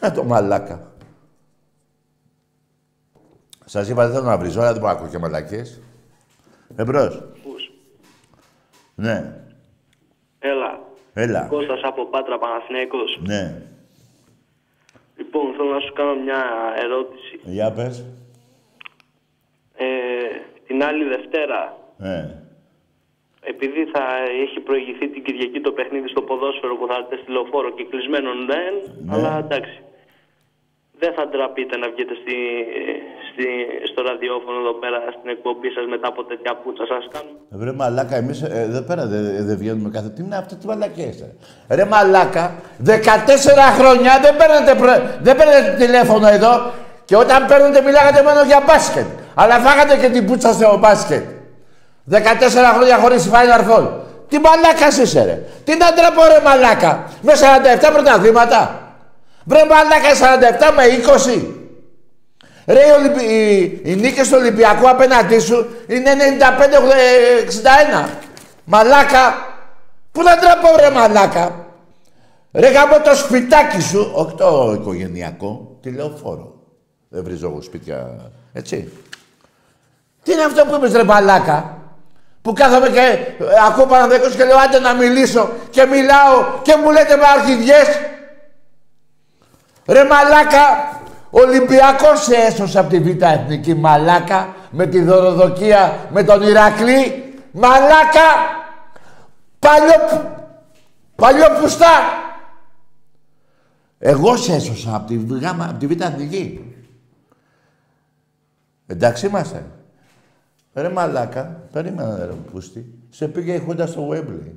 Ε, το μαλάκα. Σας είπα δεν θέλω να βρίζω, αλλά δεν μπορώ να ακούω και μαλακίες. Εμπρός. Ναι. Έλα. Έλα. Κώστας από Πάτρα Παναθηναϊκός. Ναι. Λοιπόν, θέλω να σου κάνω μια ερώτηση. Για πες. Ε, την άλλη Δευτέρα, Ναι. επειδή θα έχει προηγηθεί την Κυριακή το παιχνίδι στο ποδόσφαιρο που θα έρθετε στη λεωφόρο και κλεισμένο δεν, Ναι. αλλά εντάξει. Δεν θα ντραπείτε να βγείτε στη, στη, στο ραδιόφωνο εδώ πέρα στην εκπομπή σας μετά από τέτοια πουτσα σας κάνουμε. Ρε μαλάκα, εμείς ε, εδώ πέρα δεν δεν βγαίνουμε κάθε... Τι είναι αυτό τι μαλακές, ρε. Ρε μαλάκα, 14 χρόνια δεν παίρνετε, προ- δεν παίρνετε τηλέφωνο εδώ και όταν παίρνετε μιλάγατε μόνο για μπάσκετ. Αλλά φάγατε και την πουτσα στο μπάσκετ. 14 χρόνια χωρίς Final Four. Τι μαλάκας είσαι ρε. Τι να τρέπω ρε μαλάκα. Με 47 πρωταθλήματα. Βρε μαλάκα 47 με 20. Ρε, οι, Ολυμπι... οι, οι νίκες του Ολυμπιακού απέναντί σου είναι 95-61. Μαλάκα. Πού να τραπώ ρε μαλάκα; Ρε γάμο το σπιτάκι σου, όχι το οικογενειακό, τηλεοφόρο. Δεν βρίζω εγώ σπίτια, έτσι. Τι είναι αυτό που είπες ρε μαλάκα; Που κάθομαι και ε, ακούω Παναδέκος και λέω άντε να μιλήσω και μιλάω και μου λέτε με αρχιδιές. Ρε μαλάκα, ο Ολυμπιακός σε έσωσε από τη Β' Εθνική μαλάκα με τη δωροδοκία με τον Ηρακλή. Μαλάκα, παλιό, παλιό πουστά. Εγώ σε έσωσα από τη, γάμα, από τη Β' Εθνική. Εντάξει είμαστε. Ρε μαλάκα, περίμενα ρε πούστη. Σε πήγε η Χούντα στο Wembley.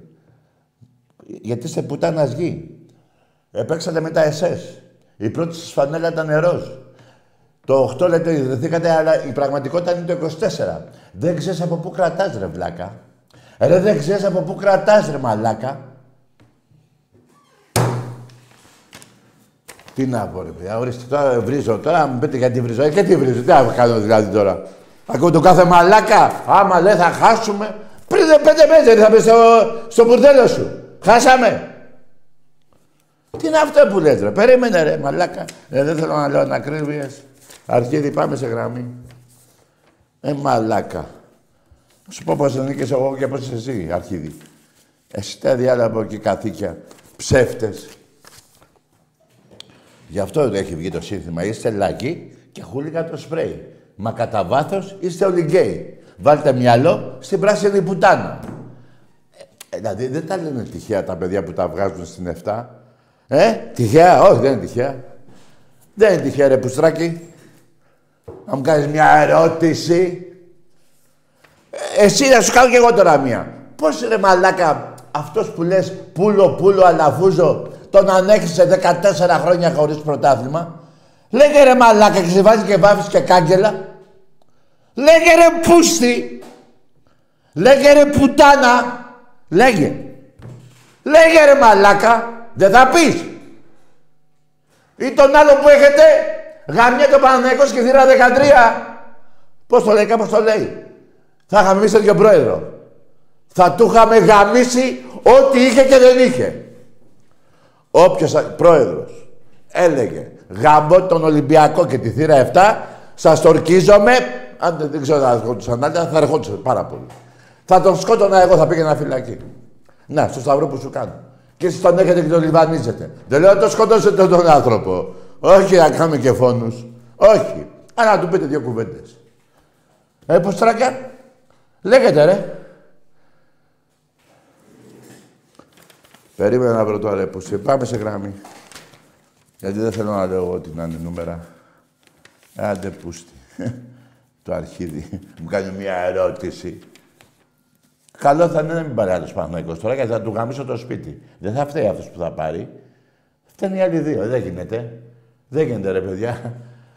Γιατί σε πουτάνας γη. Επέξατε με τα SS. Η πρώτη σας φανέλα ήταν ροζ. Το 8 λέτε ιδρυθήκατε, αλλά η πραγματικότητα είναι το 24. Δεν ξέρεις από πού κρατάς ρε βλάκα. Ρε δεν ξέρεις από πού κρατάς ρε μαλάκα. Τι να πω ρε παιδιά, ορίστε τώρα βρίζω, τώρα μου πείτε γιατί βρίζω. Ε, και τι βρίζω, τι να κάνω δηλαδή τώρα. Ακούω το κάθε μαλάκα, άμα λέει θα χάσουμε. Πριν πέντε μέρες δεν θα μπει στο, στο μπουρδέλο σου. Χάσαμε. Τι είναι αυτό που λες ρε, περίμενε ρε μαλάκα. Ε, δεν θέλω να λέω ανακρίβειες. Αρχίδι πάμε σε γραμμή. Ε, μαλάκα. Θα Σου πω πώς νίκες εγώ και πώς είσαι εσύ, αρχίδι. Εσύ τα διάλα από εκεί καθήκια. Ψεύτες. Γι' αυτό δεν έχει βγει το σύνθημα. Είστε λάκοι και χούλικα το σπρέι. Μα κατά βάθος είστε όλοι γκέι. Βάλτε μυαλό στην πράσινη πουτάνα. Ε, δηλαδή δεν τα λένε τυχαία τα παιδιά που τα βγάζουν στην 7. Ε, τυχαία, όχι δεν είναι τυχαία. Δεν είναι τυχαία ρε πουστράκι. Να μου κάνεις μια ερώτηση. Ε, εσύ να σου κάνω κι εγώ τώρα μία. Πώς ρε μαλάκα αυτός που λες πούλο πούλο αλαφούζο τον ανέχισε 14 χρόνια χωρίς πρωτάθλημα; Λέγε ρε μαλάκα και σε βάζει και βάφεις και κάγκελα. Λέγε ρε πούστη. Λέγε ρε πουτάνα. Λέγε. Λέγε ρε μαλάκα. Δεν θα πεις. Ή τον άλλο που έχετε. Γαμιά το Παναθηναϊκός και θύρα 13. Πώς το λέει, κάπως το λέει. Θα είχαμε εμείς τέτοιο πρόεδρο. Θα του είχαμε γαμίσει ό,τι είχε και δεν είχε. Όποιος πρόεδρος έλεγε γαμώ τον Ολυμπιακό και τη θύρα 7, σας το ορκίζομαι, αν δεν, δεν ξέρω αν θα ερχόντουσαν άλλοι, θα ερχόντουσαν πάρα πολύ. Θα τον σκότωνα εγώ, θα πήγαινα φυλακή. Να, στο σταυρό που σου κάνω. Και εσείς τον έχετε και τον λιβανίζετε. Δεν λέω να το σκοτώσετε τον άνθρωπο. Όχι να κάνουμε και φόνους. Όχι. Αλλά να του πείτε δύο κουβέντες. Ε, πώς τράκα. Λέγεται ρε. Περίμενα να βρω το αρέπουση. Πάμε σε γράμμη. Γιατί δεν θέλω να λέω ότι να είναι νούμερα. Άντε πούστη. (laughs) το αρχίδι. Μου κάνει μια ερώτηση. Καλό θα είναι να μην πάρει άλλος Παναγικός τώρα γιατί θα του γαμίσω το σπίτι. Δεν θα φταίει αυτός που θα πάρει. Φταίνει οι άλλοι δύο. Δεν γίνεται. Δεν γίνεται ρε παιδιά.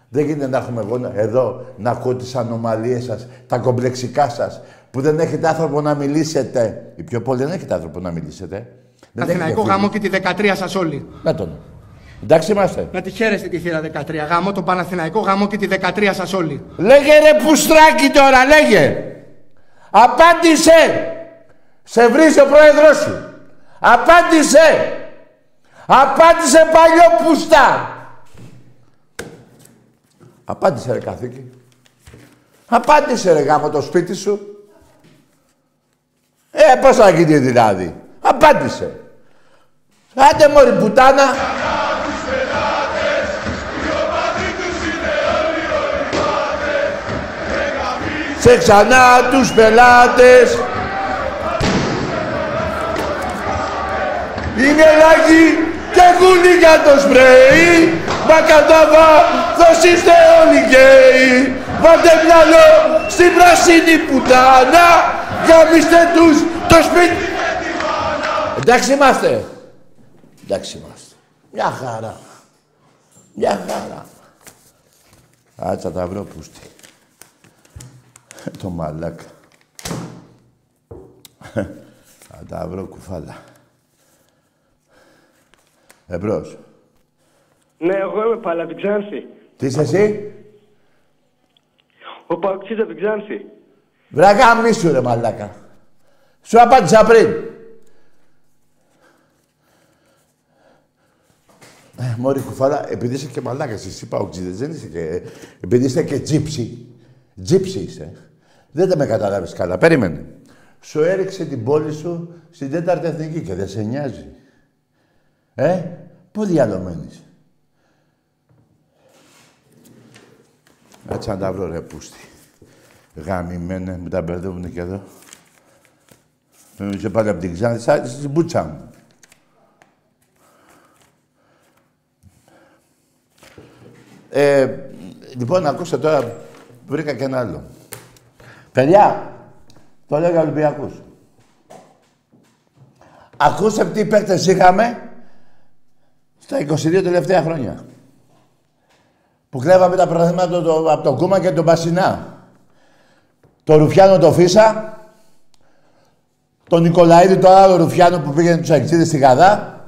Δεν γίνεται να έχουμε εγώ εδώ να ακούω τις ανομαλίες σας, τα κομπλεξικά σας, που δεν έχετε άνθρωπο να μιλήσετε. Οι πιο πολλοί δεν έχετε άνθρωπο να μιλήσετε. Δεν Αθηναϊκό έχετε γάμο φίλους. και τη 13 σας όλοι. Να τον. Εντάξει είμαστε. Να τη χαίρεστε τη θύρα 13. Γάμο τον Παναθηναϊκό γάμο και τη 13 σας όλοι. Λέγε ρε πουστράκι τώρα, λέγε. Απάντησε. Σε βρίζει ο πρόεδρος σου. Απάντησε. Απάντησε παλιό πουστά. Απάντησε ρε καθήκη. Απάντησε ρε γάμο το σπίτι σου. Ε, πώς θα γίνει δηλαδή. Απάντησε. Άντε μωρή πουτάνα. Σε ξανά τους πελάτες. Είναι λαγί και κούλι για το σπρέι. Μα κατά βάθος είστε όλοι γκέι. Βάλτε μυαλό στην πράσινη πουτάνα. Γαμίστε τους το σπίτι. Εντάξει είμαστε. Εντάξει είμαστε. Μια χαρά. Μια χαρά. Άτσα τα βρω πούστη. Το μαλάκα. Θα τα βρω κουφάλα. Εμπρός. Ναι, εγώ είμαι Παλαβιτζάνθη. Τι είσαι εσύ; Ο Παοξής από την Ξάνθη. Βραγά μίσου ρε μαλάκα. Σου απάντησα πριν. Ε, μωρή κουφάλα, επειδή είσαι και μαλάκας, εσύ παουτζίδες, δεν είσαι και... Επειδή είσαι και τζίψι. Τζίψι είσαι. Δεν τα με καταλάβεις καλά. Περίμενε. Σου έριξε την πόλη σου στην τέταρτη εθνική και δεν σε νοιάζει. Ε, πού διαλωμένεις. Κάτσε να τα βρω ρε πούστη. Γαμημένε, μου τα μπερδεύουνε και εδώ. Με είσαι πάλι από την Ξάνθη, σαν στην μπούτσα μου. Ε, λοιπόν, ακούστε τώρα, βρήκα και ένα άλλο. Παιδιά, το λέω για Ολυμπιακούς. Ακούστε τι παίκτες είχαμε στα 22 τελευταία χρόνια. Που κλέβαμε τα πρωταθλήματα το, το, από τον Κούμα και τον Πασινά. Το Ρουφιάνο το Φίσα, τον Νικολαίδη, το άλλο Ρουφιάνο που πήγαινε τους Αγγλίδες στη Γαδά.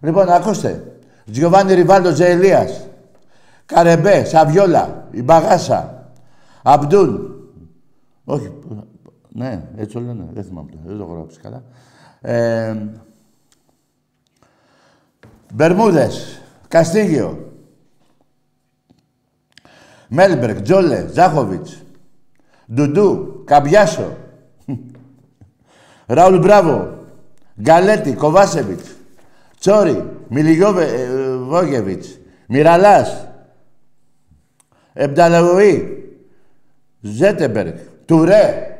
Λοιπόν, ακούστε. Τζιωβάνι Ριβάλτο Τζεελίας, Καρεμπέ, Σαβιόλα, η Μπαγάσα, Αμπτούλ. Όχι, ναι, έτσι το λένε, δεν θυμάμαι το, δεν το γράψει καλά. Ε, Μπερμούδες, Καστίγιο, Μέλμπερκ, Τζόλε, Ζάχοβιτς, Ντουντού, Καμπιάσο. Ραούλ Μπράβο. Γκαλέτη, Κοβάσεβιτς. Τσόρι, Μιλιγιόβογεβιτς. Μιραλάς. Εμπταλαγωή. Ζέτεμπεργκ. Τουρέ.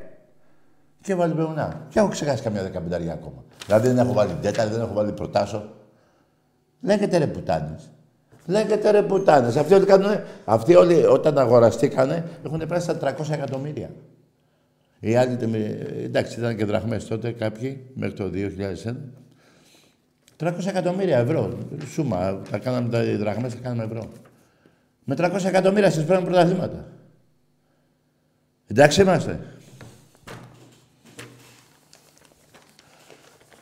Και βάλει Μπεουνά. Και έχω ξεχάσει καμιά δεκαπενταριά ακόμα. Δηλαδή δεν έχω βάλει τέταρτη, δεν έχω βάλει προτάσω. Λέγεται ρε πουτάνες. Λέγεται ρε πουτάνες. Αυτοί όλοι, κάνουν, αυτοί όλοι όταν αγοραστήκανε έχουν πέρασει στα 300 εκατομμύρια. Οι άλλοι, τε- εντάξει, ήταν και δραχμές τότε κάποιοι, μέχρι το 2001. 300 εκατομμύρια ευρώ. Σούμα. Τα κάναμε τα οι δραχμές, τα κάναμε ευρώ. Με 300 εκατομμύρια σας παίρνουν πρωταθλήματα. Εντάξει είμαστε.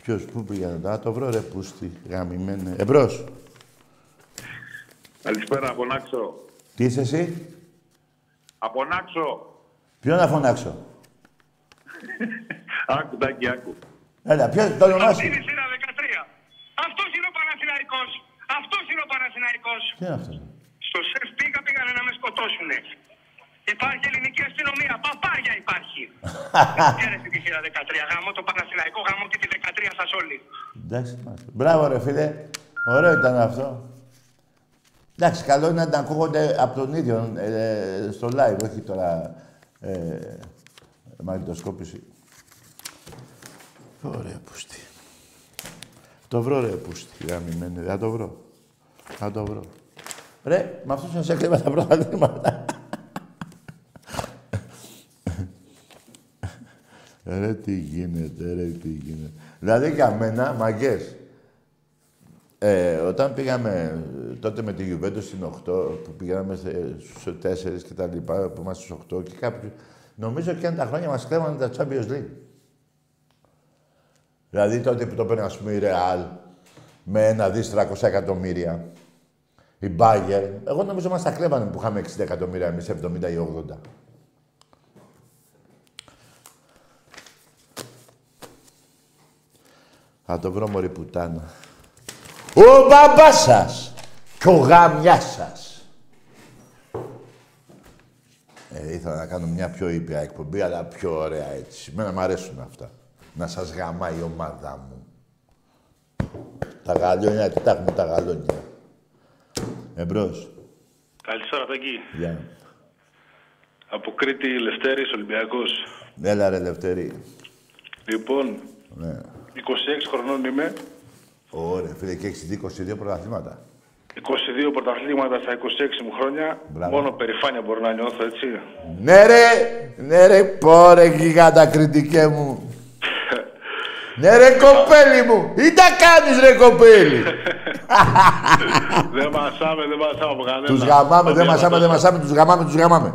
Ποιος, πού πήγαινε τώρα, το βρω ρε πούστη, γαμημένε. Εμπρός. Καλησπέρα, από Νάξο. Τι είσαι εσύ, Από Νάξο. ποιον να φωνάξω; (laughs) Άκου, Τάκη, άκου. Έλα, ποιος, το όνομά σου; Είναι σειρά 13. Αυτός είναι ο Παναθηναϊκός. Αυτός είναι ο Παναθηναϊκός. Τι είναι αυτός; Στο σεφ πήγα, πήγανε να με σκοτώσουνε. Υπάρχει ελληνική αστυνομία. Παπάρια υπάρχει. (laughs) Χαίρετε τη σειρά 13. Γαμώ το Παναθηναϊκό, γαμώ και τη 13 σας όλοι. Εντάξει, είμαστε. Μπράβο ρε φίλε. Ωραίο ήταν αυτό. Εντάξει, καλό είναι να τα ακούγονται από τον ίδιο ε, στο live, όχι τώρα ε, μαγνητοσκόπηση. Ωραία πούστη. Το βρω ρε πούστη, γαμημένη. Θα το βρω. Θα το βρω. Ρε, με αυτούς να σε έκλεβα τα πρωταθλήματα. Ρε, τι γίνεται, ρε, τι γίνεται. Δηλαδή, για μένα, μαγκές, ε, όταν πήγαμε ε, τότε με τη Juventus στην 8, που πήγαμε σε- στους 4 και τα λοιπά, που είμαστε στους 8 και κάποιοι, νομίζω και αν τα χρόνια μας κλέβανε τα Champions League. Δηλαδή τότε που το παίρνει, ας πούμε, η Real με ένα δις 300 εκατομμύρια, η Bayern, εγώ νομίζω μας τα κλέβανε που είχαμε 60 εκατομμύρια εμείς, 70 ή 80. Θα το βρω μωρή πουτάνα. Ο μπαμπάς σας και ο γαμιάς σας. Ε, ήθελα να κάνω μια πιο ήπια εκπομπή, αλλά πιο ωραία έτσι. Μένα μου αρέσουν αυτά. Να σας γαμάει η ομάδα μου. Τα γαλόνια, τι τα έχουμε τα γαλόνια. Εμπρός. Καλησπέρα, Τάκη. Γεια. Από Κρήτη, Λευτέρης, Ολυμπιακός. Έλα ρε Λευτέρη. Λοιπόν, Ναι. 26 χρονών είμαι. Ωραία, φίλε, και έχεις δει 22 πρωταθλήματα. 22 πρωταθλήματα στα 26 μου χρόνια. Μπράβο. Μόνο περηφάνεια μπορώ να νιώθω, έτσι. Ναι ρε, ναι ρε, πόρε γιγάντα κριτικέ μου. ναι ρε κοπέλι μου, ή τα κάνεις ρε κοπέλι. (laughs) δεν μασάμε, δεν μασάμε από κανένα. τους γαμάμε, δεν μασάμε, δεν μασάμε, τους γαμάμε, τους γαμάμε.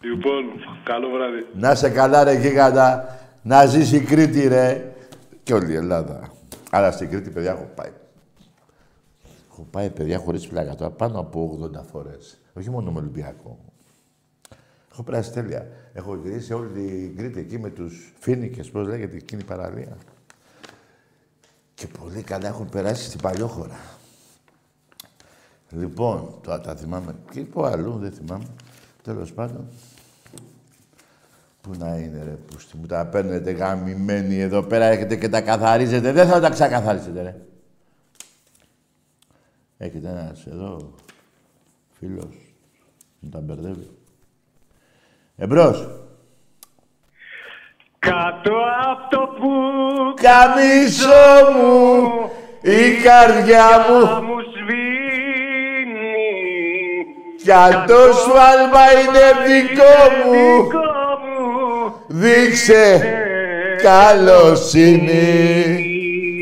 Λοιπόν, καλό βράδυ. Να σε καλά ρε γίγαντα, να ζήσει η Κρήτη ρε. Και όλη η Ελλάδα. Αλλά στην Κρήτη, παιδιά, έχω πάει. Έχω πάει, παιδιά, χωρίς πλάκα τώρα, πάνω από 80 φορές. Όχι μόνο με Ολυμπιακό. Έχω περάσει τέλεια. Έχω γυρίσει όλη την Κρήτη εκεί με τους Φίνικες, πώς λέγεται εκείνη η παραλία. Και πολύ καλά έχουν περάσει στην Παλιόχώρα. Λοιπόν, τώρα τα θυμάμαι. Και πω αλλού, δεν θυμάμαι. Τέλος πάντων. Πού να είναι ρε, πούστη μου τα παίρνετε γαμημένοι εδώ πέρα, έχετε και τα καθαρίζετε. Δεν θα τα ξεκαθαρίσετε, ρε. Έχετε ένας εδώ, φίλος, μου τα μπερδεύει. Εμπρός. Κάτω από το που Καμίσο μου, η καρδιά μου, μου σβήνει κι αν το σφάλμα είναι δικό μου, δικό μου δείξε καλοσύνη.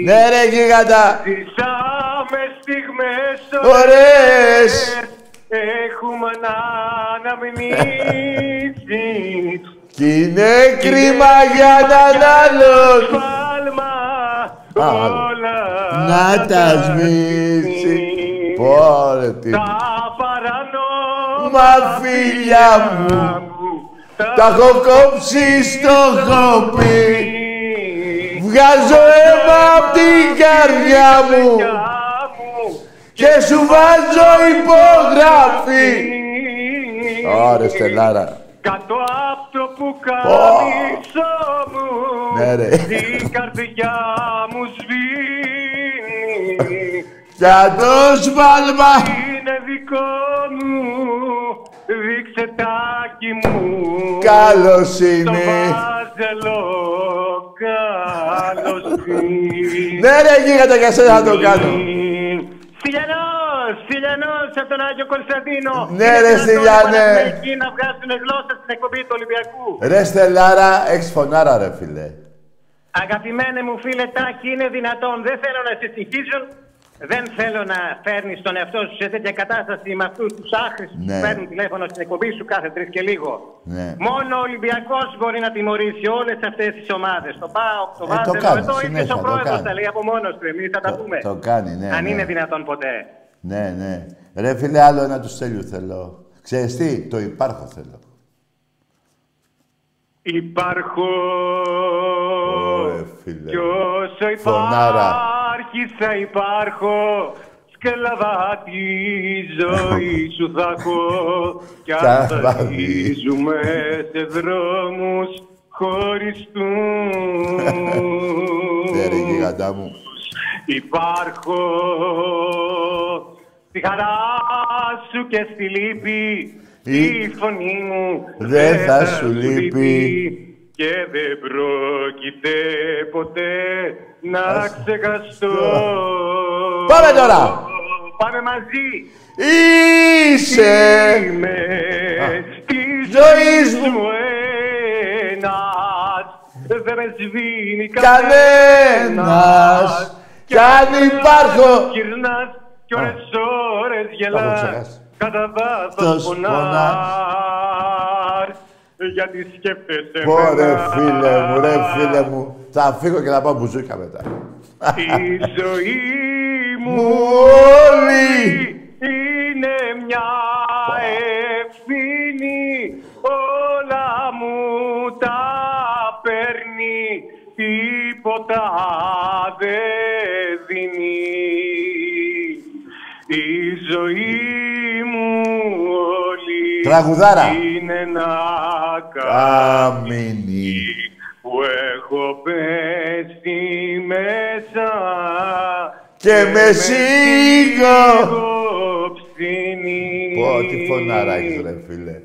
Ναι ρε γίγαντα, Ζήσαμε στιγμές ωραίες. Έχουμε να αναμνήσεις. Κι είναι κρίμα για έναν άλλον. Πάλμα Α, όλα να τα σμίσει. Πόρε τι Τα παρανόμα μα φίλια μου τα έχω κόψει στο χοπί Βγάζω αίμα απ' την καρδιά μου και σου βάζω υπογραφή Ωρε, Στελάρα. Κάτω απ' το πουκάμισο μου Ναι, ρε. η καρδιά μου σβήνει Για το σβάλμα. Είναι δικό μου, δείξε τάκι μου Καλώς Το είναι. βάζελο καλοσύνη Ναι, ρε, γίγαντα για σένα θα το κάνω. Στυλιανός, Στυλιανός από τον Άγιο Κωνσταντίνο. Ναι, Είναι ρε, δυνατόν οι Στυλιάνε. Παναθηναϊκοί να βγάζουν γλώσσα στην εκπομπή του Ολυμπιακού. Ρε, Στελάρα, έχεις φωνάρα, ρε, φίλε. Αγαπημένε μου φίλε Τάκη, είναι δυνατόν. Δεν θέλω να σε συγχύσουν. Δεν θέλω να φέρνεις τον εαυτό σου σε τέτοια κατάσταση με αυτούς τους άχρηστους Ναι. που παίρνουν τηλέφωνο στην εκπομπή σου κάθε τρεις και λίγο. Ναι. Μόνο ο Ολυμπιακός μπορεί να τιμωρήσει όλες αυτές τις ομάδες. Το ΠΑΟ, το Ε, το Βάζελο, κάνει, εδώ συνέχεια, ίδιο ο το πρόεδρος κάνει. τα λέει από μόνος του. Εμείς θα τα πούμε. Το κάνει, ναι. Αν ναι. είναι δυνατόν ποτέ. Ναι, ναι. Ρε, φίλε, άλλο ένα του στέλιου θέλω. Ξέρεις τι, το υπάρχω θέλω. Υπάρχω Ωρε, φίλε. κι όσο Φωνάρα. Υπάρχει θα υπάρχω σκλαβά τη ζωή σου θα έχω κι αν Θα θα βαδί. ζούμε σε δρόμους χωριστούς Ναι, ρε, γίγαντά μου. Υπάρχω στη χαρά σου και στη λύπη Η- η φωνή μου δεν θα σου λείπει. Και δεν πρόκειται ποτέ να Ας- ξεχαστώ. Πάμε τώρα. Πάμε μαζί. Είσαι Είμαι τη ζωής ζωής μου. μου ένας δεν με σβήνει Κανένας. Κι αν υπάρχω- Γυρνάς κι Α. ώρες ώρες έχω γελάς ξεχάσεις. Κατά Τος βάθος πονάς. Πονάς Γιατί σκέφτεσαι Πόρε, εμένα. φίλε μου, ρε, φίλε μου. Θα φύγω και θα πάω μπουζούκα μετά. Η ζωή μου Μου όλη. είναι μια ευθύνη όλα μου τα παίρνει τίποτα δεν δίνει η ζωή μου όλη Τραγουδάρα. είναι ένα Καμίνι. που έχω πέσει μέσα Και με σίγω. ψήνει. Πω, τι φωνάρα έχεις, ρε, φίλε.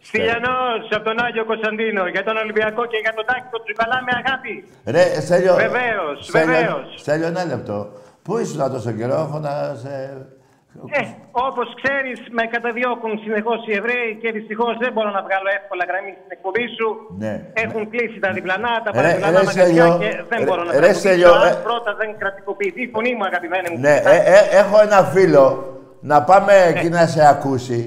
Στυλιανός από τον Άγιο Κωνσταντίνο για τον Ολυμπιακό και για τον Τάκη τον Τζουκαλά με αγάπη. Ρε, Στέλιο... Βεβαίως, Στέλιο- βεβαίως. Στέλιο, ένα λεπτό. Πού ήσουν τόσο καιρό, έχω να σε... Ε, όπως ξέρεις, με καταδιώκουν συνεχώς οι Εβραίοι και δυστυχώς δεν μπορώ να βγάλω εύκολα γραμμή στην εκπομπή σου. Ναι. Έχουν κλείσει τα διπλανά, τα Ρε, παραδιπλανά ρε, μαγαζιά Στέλιο, και δεν ρε, μπορώ να ρε, τραγουδήσω Στέλιο, αν ε, πρώτα δεν κρατικοποιηθεί η φωνή μου, αγαπημένη μου. Ναι, ε, ε, έχω ένα φίλο να πάμε εκεί να σε ακούσει.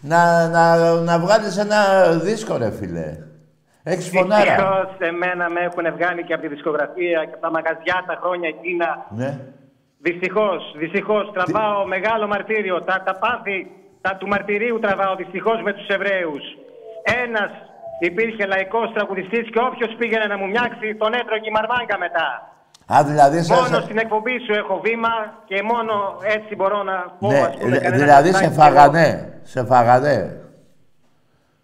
Να, να, να βγάλεις ένα δίσκο, ρε φίλε. Έχεις φωνάρα. Δυστυχώς εμένα με έχουν βγάλει και από τη δισκογραφία και από τα μαγαζιά τα χρόνια εκείνα. Ναι. Δυστυχώς, δυστυχώς τραβάω μεγάλο μαρτύριο. Τα, τα πάθη τα του μαρτυρίου τραβάω δυστυχώς με τους Εβραίους. Ένας υπήρχε λαϊκός τραγουδιστής και όποιος πήγαινε να μου μιάξει τον έτρωγε η μαρμάγκα μετά. Α, δηλαδή σε... Μόνο σε- στην εκπομπή σου έχω βήμα και μόνο έτσι μπορώ να πω Ναι, ας πούμε, ε, κανένα δηλαδή σε τραγουδάκι φάγανε. Σε φάγανε.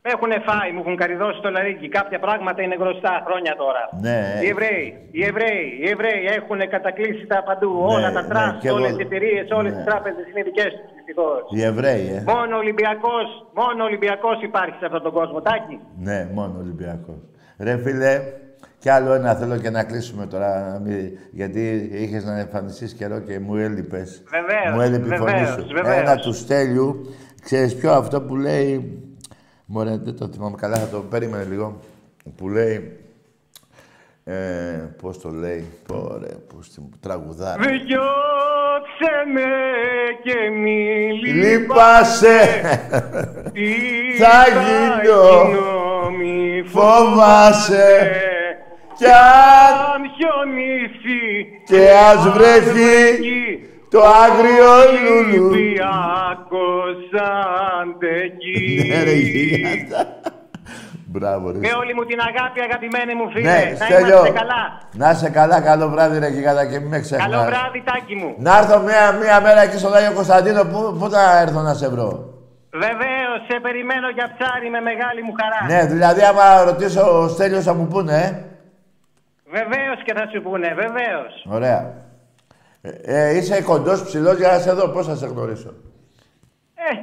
Με έχουν φάει, μου έχουν καρυδώσει το λαρύγγι. Κάποια πράγματα είναι γνωστά χρόνια τώρα. Ναι. Οι Εβραίοι, οι Εβραίοι, οι Εβραίοι έχουν κατακλύσει τα παντού. Ναι, όλα τα ναι, τραστ, και εγώ- όλες οι εταιρείες, όλες ναι. οι τράπεζες είναι δικές τους δυστυχώς. Οι Εβραίοι, ε. Μόνο Ολυμπιακός, μόνο Ολυμπιακός υπάρχει σε αυτόν τον κόσμο. Τάκη. Ναι, μόνο Ολυμπιακός. Ρε φίλε, κι άλλο ένα θέλω και να κλείσουμε τώρα. να μην- Γιατί είχες να εμφανιστείς καιρό και μου έλειπες. Βεβαίως, Μου έλειπε η φωνή βεβαίως, σου. βεβαίως. Ένα του στέλιου. Ξέρεις ποιο αυτό που λέει. Μωρέ, δεν το θυμάμαι καλά, θα το περίμενε λίγο. Που λέει. Ε, πώς το λέει, πόρε, πώς την τραγουδά. Διώξε με και μη Λυπάσαι, Τι θα γίνω, μη φοβάσαι, κι αν Αν χιονίσει και ας βρεθεί το άγριο λουλού. Ολυμπιακός αντεκεί. Ναι, ρε, γίγαντα. Μπράβο, ρε. Με όλη μου την αγάπη, αγαπημένη μου φίλε. Ναι, να Στέλιο. είμαστε καλά. Να είσαι καλά, καλό βράδυ, ρε γίγαντα, και μην με ξεχνάς. Καλό βράδυ, τάκι μου. Να έρθω μία, μία μέρα εκεί στον Άγιο Κωνσταντίνο, πού, πού θα έρθω να σε βρω; Βεβαίως, σε περιμένω για ψάρι με μεγάλη μου χαρά. Ναι, δηλαδή άμα ρωτήσω ο Στέλιος θα μου πούνε, ε; Βεβαίως και θα σου πούνε, βεβαίως. Ωραία. Ε, ε, είσαι κοντός ψηλός για να σε δω. Πώς θα σε γνωρίσω. Ε,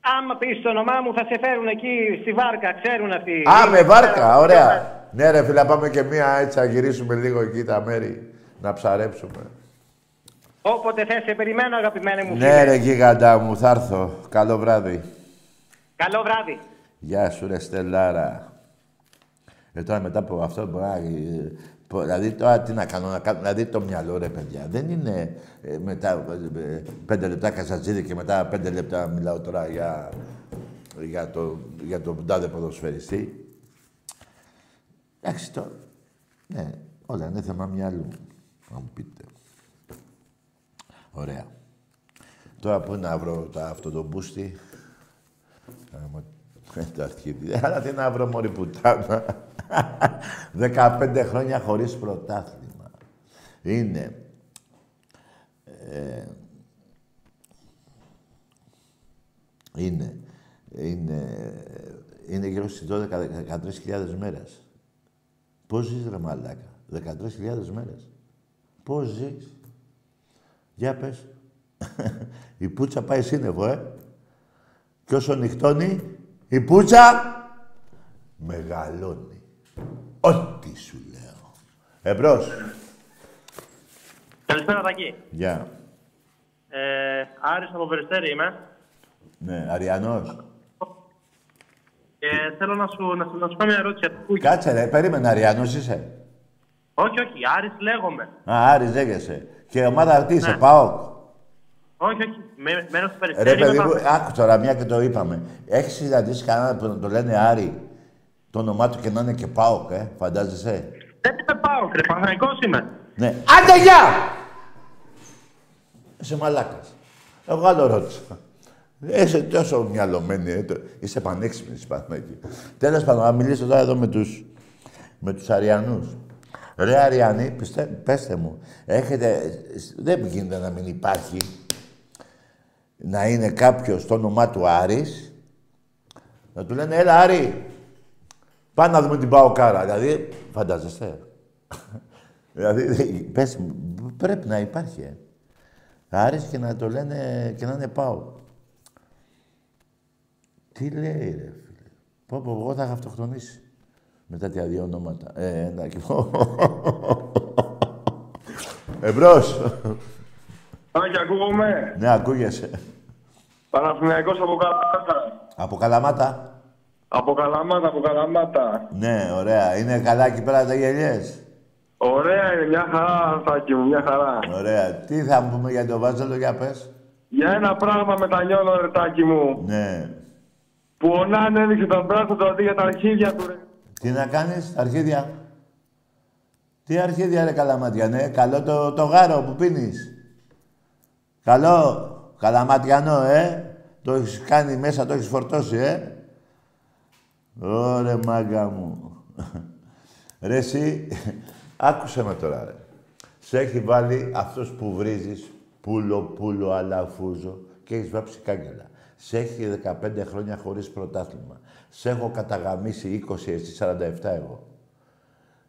άμα πει το όνομά μου, θα σε φέρουν εκεί στη βάρκα, ξέρουν αυτοί. Α, με βάρκα, Ξέρω, ωραία. Ναι ρε φίλε, πάμε και μία έτσι να γυρίσουμε λίγο εκεί τα μέρη. Να ψαρέψουμε. Όποτε θες, σε περιμένω, αγαπημένοι μου Ναι φίλε. ρε γίγαντα μου, θα έρθω. Καλό βράδυ. Καλό βράδυ. Γεια σου ρε Στελάρα. Ε, τώρα μετά από αυτό μπορεί να... ε, πο- Δηλαδή τώρα τι να κάνω, να κάνω δηλαδή το μυαλό ρε παιδιά. Δεν είναι ε, μετά ε, πέντε λεπτά καζατζίδι και μετά πέντε λεπτά μιλάω τώρα για, για, το, για τον τάδε ποδοσφαιριστή. Εντάξει τώρα. Ναι, όλα είναι θέμα μυαλού. Να μου πείτε. Ωραία. Τώρα πού να βρω τα, αυτό το μπούστι; Άμα- ε, Το αρχίδι. Αλλά τι να βρω μωρή πουτάνα. 15 χρόνια χωρίς πρωτάθλημα. Είναι... ε, είναι... Είναι... Είναι γύρω στις 12-13.000 μέρες. Πώς ζεις ρε μαλάκα; 13.000 μέρες. Πώς ζεις; Για πες. (laughs) Η πουτσα πάει σύννεφο, ε. Και όσο νυχτώνει, η πουτσα μεγαλώνει. Ό,τι σου λέω. Εμπρός. Καλησπέρα, Τακί. Γεια. Ε, Άρης από Περιστέρη είμαι. Ναι, Αριανός. Και θέλω να σου, να σου, να σου κάνω μια ερώτηση για το Κούκι. Κάτσε ρε, περίμενε Αριανός είσαι. Όχι, όχι, Άρης λέγομαι. Α, Άρης λέγεσαι. Και ομάδα αυτή είσαι, Ναι. ΠΑΟΚ. Όχι, όχι, με- μένω στο Ρε Περιστέρη. παιδί είμαι μου, πα- άκου τώρα, μια και το είπαμε. Έχεις συναντήσει κανέναν που να το λένε Άρη, το όνομά του και να είναι και ΠΑΟΚ, ε, φαντάζεσαι; Δεν είμαι πάω, κρε, Παναθηναϊκός είμαι. Ναι. Άντε, γεια! Είσαι μαλάκας. Εγώ άλλο ρώτησα. Είσαι τόσο μυαλωμένη, ε, το- είσαι πανέξυπνης Παναγική. Τέλος πάντων, να μιλήσω τώρα εδώ με τους, με τους Αριανούς. Ρε Αριανοί, πιστε, πέστε μου, έχετε, δεν γίνεται να μην υπάρχει να είναι κάποιος το όνομά του Άρης, να του λένε, έλα Άρη, πάμε να δούμε την Παοκάρα. Δηλαδή, φαντάζεστε. (laughs) δηλαδή, πες, μου, πρέπει να υπάρχει, ε. Άρης και να το λένε και να είναι πάω. Τι λέει ρε φίλε. Πω πω, εγώ θα είχα αυτοκτονήσει. Με τέτοια δύο ονόματα. Ε, εντάξει. Εμπρός. Άκη, ακούγομαι. ναι, ακούγεσαι. Παναθηναϊκός από Καλαμάτα. Από Καλαμάτα; Από Καλαμάτα, από Καλαμάτα. Ναι, ωραία. Είναι καλά εκεί πέρα τα γελιές; Ωραία είναι, μια χαρά, Τάκη μου, μια χαρά. Ωραία. Τι θα πούμε για το Βάζελο, για πες; Για ένα πράγμα μετανιώνω, ρε Τάκη μου. Ναι. Που ο Νάν έδειξε τον μπράτσο του αντί για τα αρχίδια του, ρε. Τι να κάνεις, αρχίδια; Τι αρχίδια ρε καλαμάτια, ναι. Καλό το, το γάρο που πίνεις. Καλό. Καλαματιανό, ε. Το έχεις κάνει μέσα, το έχεις φορτώσει, ε. Ωρε μάγκα μου. ρε εσύ, άκουσε με τώρα, ρε. Σε έχει βάλει αυτός που βρίζεις, πουλο, πουλο, αλαφούζο και έχεις βάψει κάγκελα. Σε έχει 15 χρόνια χωρίς πρωτάθλημα. Σε έχω καταγαμίσει 20, εσύ 47 εγώ.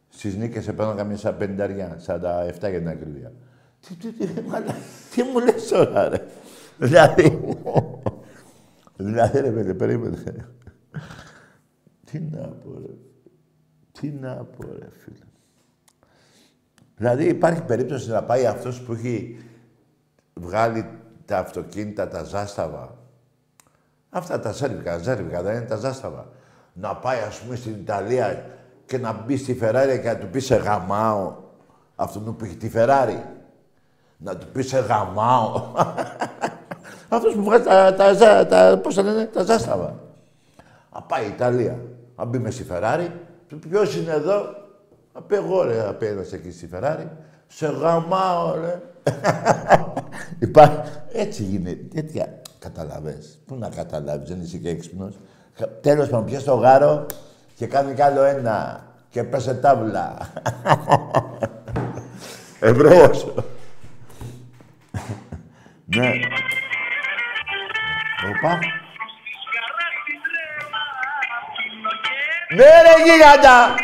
Στις νίκες έπαιρνα καμία σαν 50, 47 για την ακρίβεια. Τι, τι, τι, μαλά, τι μου λες τώρα, ρε. Δηλαδή, δηλαδή, ρε παιδί, περίμενε. Τι να πω, ρε. Τι να πω, ρε, φίλε. Δηλαδή, υπάρχει περίπτωση να πάει αυτός που έχει βγάλει τα αυτοκίνητα, τα ζάσταβα. Αυτά τα σέρβικα, ζέρβικα, δεν είναι τα ζάσταβα. Να πάει, ας πούμε, στην Ιταλία και να μπει στη Φεράρι και να του πει σε γαμάω. Αυτόν που έχει τη Φεράρι. Να του πεις σε γαμάω. (laughs) Αυτός που βγάζει τα, τα, τα, τα, πώς τα λένε, τα ζάσταβα. Να πάει η Ιταλία. Να μπει με στη Φεράρι. Ποιος είναι εδώ; Να πει εγώ, ρε, να πει ένας εκεί στη Φεράρι. Σε γαμάω, ρε. (laughs) Υπάρχει... Έτσι γίνεται. Τέτοια. Καταλαβες. Πού να καταλάβεις, δεν είσαι και έξυπνος. Κα- Τέλος πάντων, πιες το γάρο και κάνει κι άλλο ένα. Και πέσε τάβλα. (laughs) Εμπρός. Ναι. ναι. Οπα. Ναι ρε γίγαντα.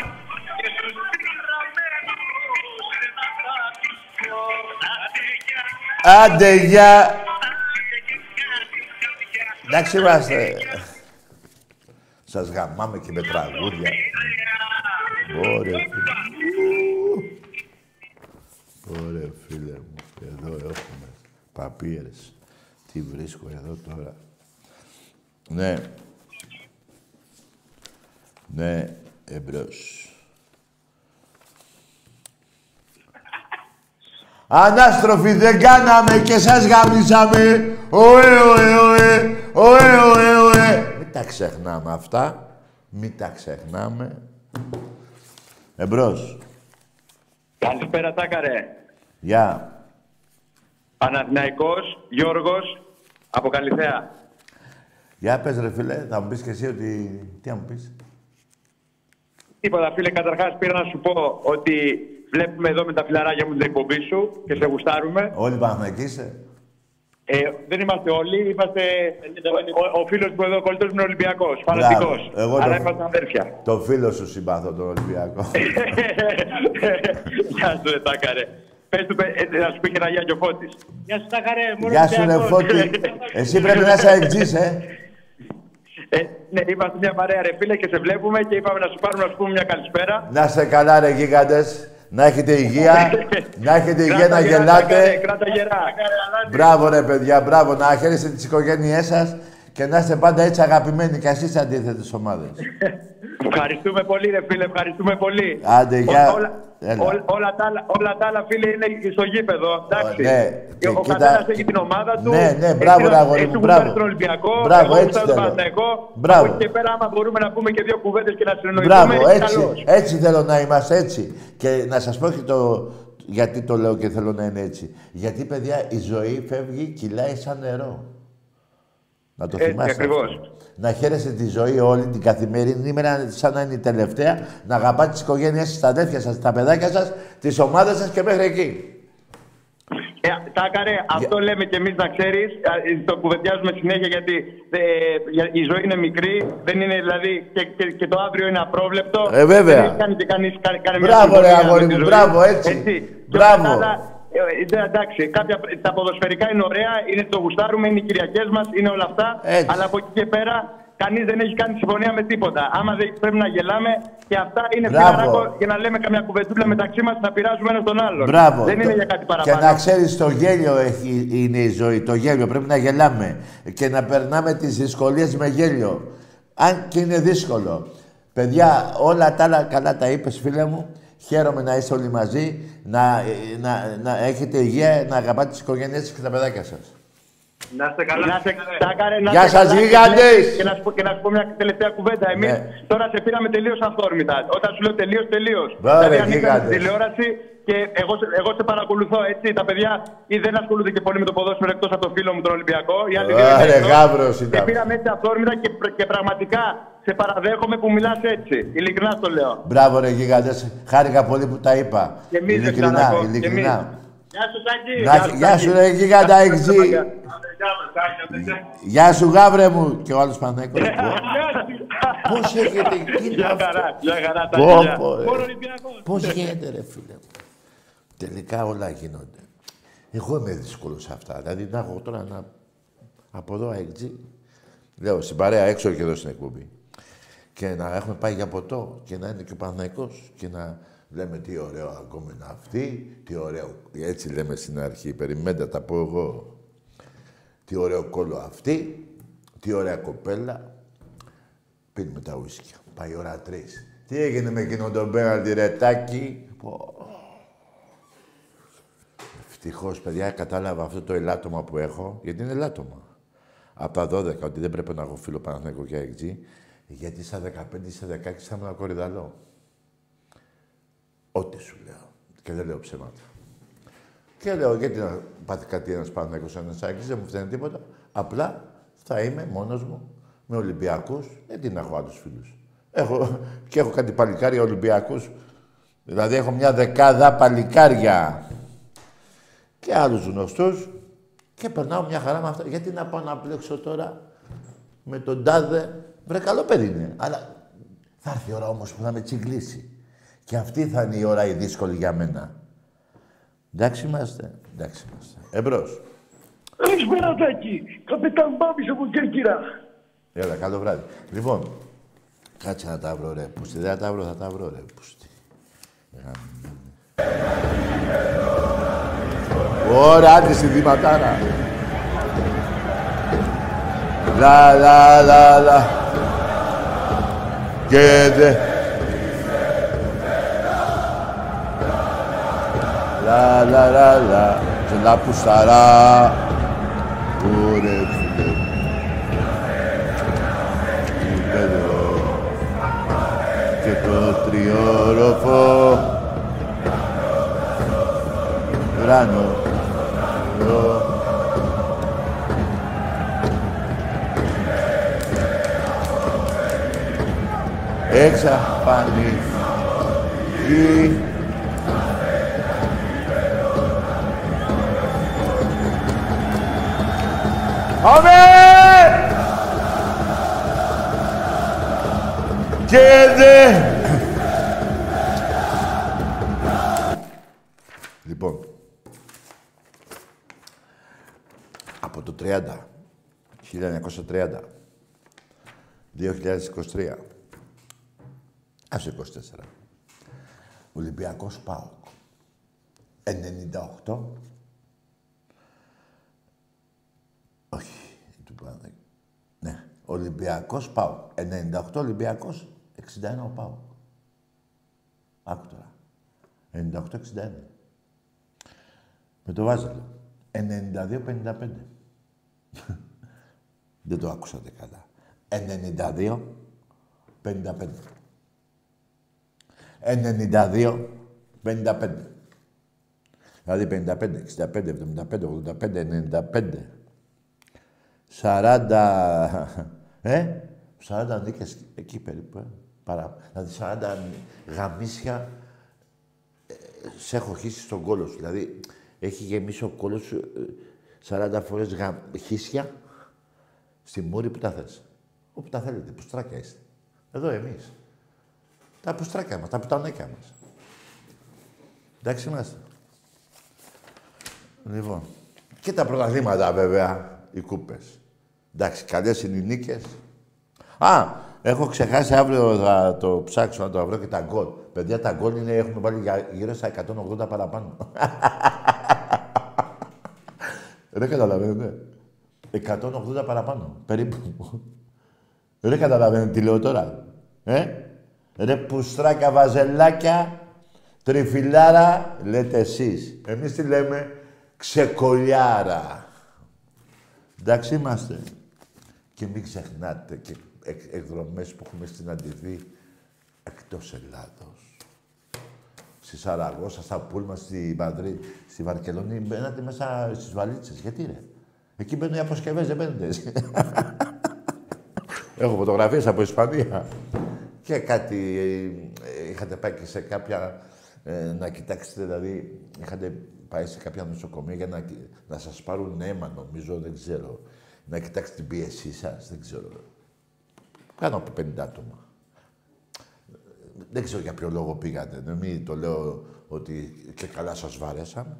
Άντε, γεια. Εντάξει, είμαστε. Σας γαμάμε και με τραγούδια. Ωραία, φίλε. Ωραία, φίλε μου. Εδώ έχουμε παπίερες. Τι βρίσκω εδώ τώρα. Ναι. Ναι, εμπρός. Ανάστροφοι δεν κάναμε και σας γαμίσαμε. Ωε, ωε, ωε, ωε, ωε, ωε. Μην τα ξεχνάμε αυτά. Μην τα ξεχνάμε. Εμπρός. Καλησπέρα, Τάκαρε. Γεια. Παναθηναϊκός, Γιώργος, από Καλυθέα. Για πες ρε φίλε, θα μου πεις και εσύ ότι... Τι θα μου πεις; Τίποτα, φίλε, καταρχάς πήρα να σου πω ότι βλέπουμε εδώ με τα φιλαράκια μου την εκπομπή σου και σε γουστάρουμε. Όλοι Παναθηναϊκοί είσαι; Ε, δεν είμαστε όλοι, είμαστε... Ο, ο φίλος μου εδώ, ο κολλητός μου είναι Ολυμπιακός, φανατικός. Μπράβο. Εγώ Αλλά το- είμαστε αδέρφια. Το φίλο σου συμπαθώ, τον Ολυμπιακό. (laughs) Γεια σου, ρε, Τάκαρε. Πες του, παι- ε, να σου πει και ένα γεια και ο Φώτης. Γεια σου, Τάκαρε. μόνο Γεια σου ρε Ολυμπιακός. Φώτη. (laughs) Εσύ πρέπει να είσαι αεξής, ε. Ε, ναι, είμαστε μια παρέα ρε φίλε και σε βλέπουμε και είπαμε να σου πάρουμε να σου πούμε μια καλησπέρα. Να είστε καλά ρε γίγαντες. Να έχετε υγεία. (laughs) να έχετε υγεία να Κράτα γερά, γελάτε. Τάκαρε, Κράτα γερά. Μπράβο ρε παιδιά, μπράβο. Να χαίρεστε τις οικογένειές σας και να είστε πάντα έτσι αγαπημένοι και εσείς αντίθετες ομάδες. (laughs) Ευχαριστούμε πολύ, ρε φίλε, ευχαριστούμε πολύ. Άντε, γεια. Όλα, Έλα. όλα, όλα, τα, άλλα- όλα τα άλλα, φίλε, είναι στο γήπεδο. Εντάξει. ναι, Και και ο κοίτα- καθένας έχει την ομάδα του. Ναι, ναι, Εσύ μπράβο, να- ρε αγόρι εσύ μου, γουστάρεις μπράβο. τον Ολυμπιακό, Μπράβο, εγώ έτσι γουστάρω τον θέλω. Παναθηναϊκό. Μπράβο. Από εκεί και πέρα, άμα μπορούμε να πούμε και δύο κουβέντες και να συνεννοηθούμε, Μπράβο, είναι έτσι, καλώς. έτσι θέλω να είμαστε, έτσι. Και να σας πω και το... Γιατί το λέω και θέλω να είναι έτσι. Γιατί, παιδιά, η ζωή φεύγει, κυλάει σαν νερό. Να το Έτσι, θυμάστε. ακριβώς. αυτό. Να χαίρεστε τη ζωή όλη την καθημερινή ημέρα, σαν να είναι η τελευταία. Να αγαπάτε τις οικογένειές σας, τα αδέρφια σας, τα παιδάκια σας, τις ομάδες σας και μέχρι εκεί. Ε, Τάκαρε, αυτό λέμε κι εμείς να ξέρεις. Το κουβεντιάζουμε συνέχεια γιατί ε, για- η ζωή είναι μικρή. Δεν είναι δηλαδή και, και, και το αύριο είναι απρόβλεπτο. Ε, βέβαια. Δεν έχει κάνει και κανείς κανένα Μπράβο, ρε αγόρι μου, μπράβο, έτσι. Μπράβο. Ε, εντάξει, κάποια, τα ποδοσφαιρικά είναι ωραία, είναι το γουστάρουμε, είναι οι Κυριακές μας, είναι όλα αυτά. Έτσι. Αλλά από εκεί και πέρα κανείς δεν έχει κάνει συμφωνία με τίποτα. Άμα δεν πρέπει να γελάμε και αυτά είναι Μπράβο. φιλαράκο για να λέμε καμιά κουβεντούλα μεταξύ μας να πειράζουμε ένα τον άλλον. Μπράβο. Δεν είναι Το- για κάτι Και παραπάνω. να ξέρεις, το γέλιο έχει, είναι η ζωή. Το γέλιο. Πρέπει να γελάμε. Και να περνάμε τις δυσκολίες με γέλιο. Αν και είναι δύσκολο. Παιδιά, όλα τα άλλα καλά τα είπες, φίλε μου. Χαίρομαι να είστε όλοι μαζί, να, να, να έχετε υγεία, να αγαπάτε τις οικογένειές σας και τα παιδάκια σας. Να είστε καλά. Να είστε, Τάκαρε, να Γεια είστε σας, καλά. γίγαντες. Και να, σου πω, και να σου πω μια τελευταία κουβέντα. Εμείς Ναι. τώρα σε πήραμε τελείως αυθόρμητα. Όταν σου λέω τελείως, τελείως. Μπράβο, Δηλαδή, ρε, ανοίξαμε γίγαντες. τη τηλεόραση και εγώ, σε- εγώ σε παρακολουθώ έτσι. Τα παιδιά ή δεν ασχολούνται και πολύ με το ποδόσφαιρο εκτός από το φίλο μου τον Ολυμπιακό. Οι άλλοι δύο είναι Άρε, εκτός. γάβρος Σε ήταν. πήραμε έτσι αυθόρμητα και, πr- και πραγματικά σε παραδέχομαι που μιλάς έτσι. Ειλικρινά το λέω. Μπράβο ρε γίγαντες, χάρηκα πολύ που τα είπα. Και εμείς, ρε, ειλικρινά, Ξανακό, και ειλικρινά. εμείς. Γεια σου, Τάκη. Να- Γεια σου ρε γίγαντα εξή. Γεια σου γάβρε μου. Και ο άλλος Πανέκος. Πώς έχετε γίνει Γεια αυτό. χαρά, γεια χαρά, Πω, Τάκη. γεια. πω, ρε. Μόνο Ολυμπιακός. Πώς γίνεται ρε φίλε μου. Τελικά όλα γίνονται. Εγώ είμαι δύσκολος σε αυτά. Δηλαδή να έχω τώρα να... Από εδώ αεξή. Λέω στην παρέα έξω και εδώ στην εκπομπή. Και να έχουμε πάει για ποτό και να είναι και ο Παναθηναϊκός και να λέμε τι ωραίο ακόμα είναι αυτή, τι ωραίο, έτσι λέμε στην αρχή, περιμένετε τα πω εγώ. Τι ωραίο κόλλο αυτή, τι ωραία κοπέλα. Πίνουμε τα ουίσκια. Πάει η ώρα τρεις. Τι έγινε με εκείνον τον πέναλτι ρετάκι. Πω. Ευτυχώς, παιδιά, κατάλαβα αυτό το ελάττωμα που έχω, γιατί είναι ελάττωμα. Από τα 12, ότι δεν πρέπει να έχω φίλο Παναθηναϊκό και αεξή, γιατί στα 15, στα 16 θα ήμουν κορυδαλό. Ό,τι σου λέω. Και δεν λέω ψέματα. Και λέω, γιατί να πάθει κάτι ένας Παναθηναϊκός, ένας Άκης, δεν μου φταίνει τίποτα. Απλά θα είμαι μόνος μου, με Ολυμπιακούς, γιατί να έχω άλλους φίλους. Έχω, και έχω κάτι παλικάρια Ολυμπιακούς. Δηλαδή έχω μια δεκάδα παλικάρια και άλλους γνωστούς και περνάω μια χαρά με αυτά. Γιατί να πάω να πλέξω τώρα με τον τάδε. Βρε, καλό παιδί είναι. Αλλά Θα έρθει η ώρα όμως που θα με τσιγκλίσει. Και αυτή θα είναι η ώρα η δύσκολη για μένα. Εντάξει είμαστε. Εντάξει είμαστε. Εμπρός. Καλησπέρα, Τάκη. Καπετάν Μπάμπης από Κέρκυρα. Έλα, καλό βράδυ. Λοιπόν, κάτσε να τα βρω, ρε. Πούστη, δεν θα τα βρω, θα τα βρω, ρε. Πούστη. Ωραία, άντε στη δηματάρα. Λα, λα, λα, λα. Και δε... Λα, λα, λα, λα. Και λα πουσταρά. Ωραία, φίλε. Υπέδο. Και το τριόροφο. Ράνο. Εξαφανιστεί. Αμέ! Και δε... Λοιπόν, από το 30, 1930, 2023, άσε 24, Ολυμπιακός ΠΑΟΚ, 98, όχι, του Παναθηναϊκού. Ναι, Ολυμπιακός ΠΑΟΚ, 98 Ολυμπιακός, 61 ο ΠΑΟΚ. Άκου τώρα. 98-61. Με το Βάζελο. 92-55. (laughs) Δεν το άκουσατε καλά. 92-55. 92-55. Δηλαδή 55, 65, 75, 85, 95. 40... Ε; 40 νίκες εκεί περίπου. Ε. Παρά. Δηλαδή 40 γαμίσια ε, σε έχω χύσει στον κόλο σου. Δηλαδή έχει γεμίσει ο κόλος σου ε, 40 φορές γα... χύσια στη μούρη που τα θες. Όπου τα θέλετε, πουστράκια είστε. Εδώ εμείς. Τα πουστράκια μας, τα πουτανέκια μας. Εντάξει είμαστε. Λοιπόν. Και τα πρωταθλήματα βέβαια, οι κούπες. Εντάξει, καλές είναι οι νίκες. Α, έχω ξεχάσει αύριο θα το ψάξω να το βρω και τα γκολ. Παιδιά, τα γκολ είναι, έχουμε βάλει για- γύρω στα 180 παραπάνω. (laughs) Δεν καταλαβαίνετε. 180 παραπάνω, περίπου. Δεν καταλαβαίνετε τι λέω τώρα. Ε; Ρε πουστράκια, βαζελάκια, τριφυλάρα, λέτε εσείς. Εμείς τι λέμε, ξεκολιάρα. Εντάξει είμαστε. Και μην ξεχνάτε και εκ- εκδρομές που έχουμε συναντηθεί εκτός Ελλάδος. Στη Σαραγώσα, στα Πούλμα, στη Μαδρίτη, στη Βαρκελόνη, μπαίνατε μέσα στις βαλίτσες. Γιατί ρε; Εκεί μπαίνουν οι αποσκευές, δεν μπαίνετε εσείς. (laughs) Έχω φωτογραφίες από Ισπανία. Και κάτι, ε, είχατε πάει και σε κάποια, ε, να κοιτάξετε, δηλαδή, είχατε πάει σε κάποια νοσοκομεία για να, κοι- να σας πάρουν αίμα, νομίζω, δεν ξέρω. Να κοιτάξετε την πίεσή σας, δεν ξέρω. Πάνω από 50 άτομα. Δεν ξέρω για ποιο λόγο πήγατε. Δεν μην το λέω ότι και καλά σας βάρεσαν.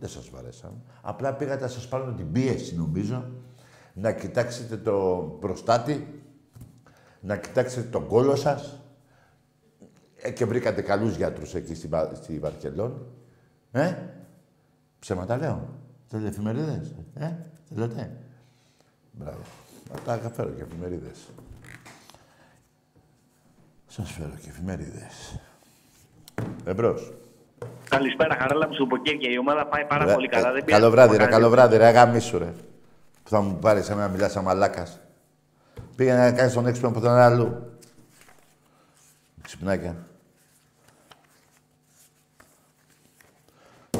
Δεν σας βάρεσαν. Απλά πήγατε να σας πάρουν την πίεση, νομίζω. Να κοιτάξετε το προστάτη. Να κοιτάξετε τον κόλο σας. Ε, και βρήκατε καλούς γιατρούς εκεί στη, Βα- στη Βαρκελόνη. Ε, ψέματα λέω. Θέλετε εφημερίδες; Ε, θέλετε; Μπράβο. Θα τα φέρω και εφημερίδες. Σας φέρω και εφημερίδες. Εμπρός. Καλησπέρα, Χαράλα μου από Κέρκυρα. Η ομάδα πάει πάρα Ρε, πολύ καλά. ε, Δεν καλό πειράζει, βράδυ, θα ρε, κάνει. καλό βράδυ, ρε, αγαμίσου, ρε. Που θα μου πάρεις εμένα να μιλάς σαν μαλάκας. Πήγαινε να κάνεις τον έξυπνο που ήταν αλλού. Ξυπνάκια.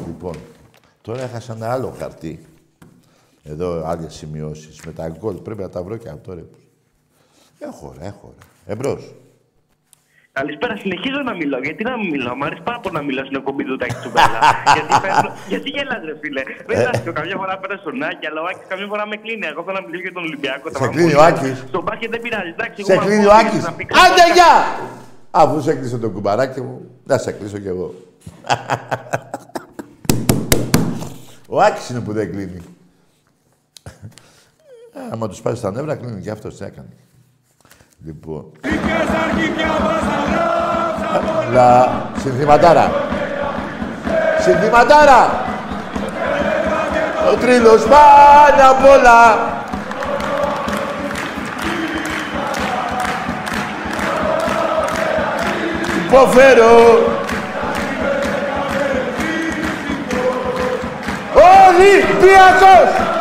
Λοιπόν, τώρα έχασα ένα άλλο χαρτί. Εδώ άλλες σημειώσεις με τα γκολ. Πρέπει να τα βρω και αυτό, ρε. Έχω, ρε, έχω, ρε. Εμπρός. Καλησπέρα, συνεχίζω να μιλώ. Γιατί να μην μιλάω, μου αρέσει πάρα πολύ να μιλάω στην εκπομπή του Τάκη Τσουμπέλα. (laughs) γιατί, παίρνω... γιατί γελάς, ρε φίλε. Δεν είναι αστείο. Καμιά φορά πέρα στον Άκη, αλλά ο Άκης καμιά φορά με κλείνει. Εγώ θέλω να μιλήσω για τον Ολυμπιακό. Σε κλείνει ο Άκης. Στον μπάσκετ δεν πειράζει. Εντάξει, Σε εγώ κλείνει ακούω ο ότι Άκης. να πει Άντε, κάτι. γεια! Αφού σε κλείσω το κουμπαράκι μου, να σε κλείσω κι εγώ. Ο Άκης είναι που δεν κλείνει. Ε, άμα τους πάρεις στα νεύρα, κλείνει και αυτό. Τι έκανε. Λοιπόν. Λα, συνθηματάρα. Συνθηματάρα. Ο τρίλος πάνω απ' όλα. Υποφέρω. Ολυμπιακός!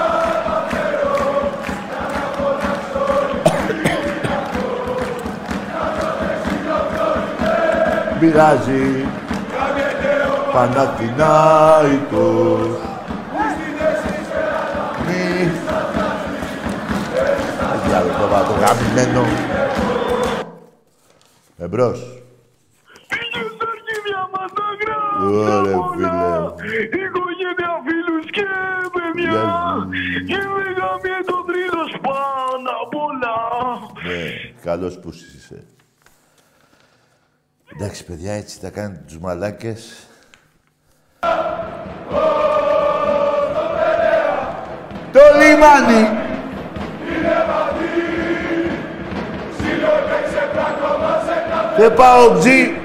Πειράζει. Παναθηνάικος Μη. Διάλο το βάτο γαμημένο. Εμπρός. Ωραία φίλε Οικογένεια, φίλους και παιδιά. Και με το τρίτος πάνω απ' όλα. Ναι, καλός που είσαι. Εντάξει, παιδιά, έτσι τα κάνετε τους μαλάκες. Το λιμάνι! Και πάω τζι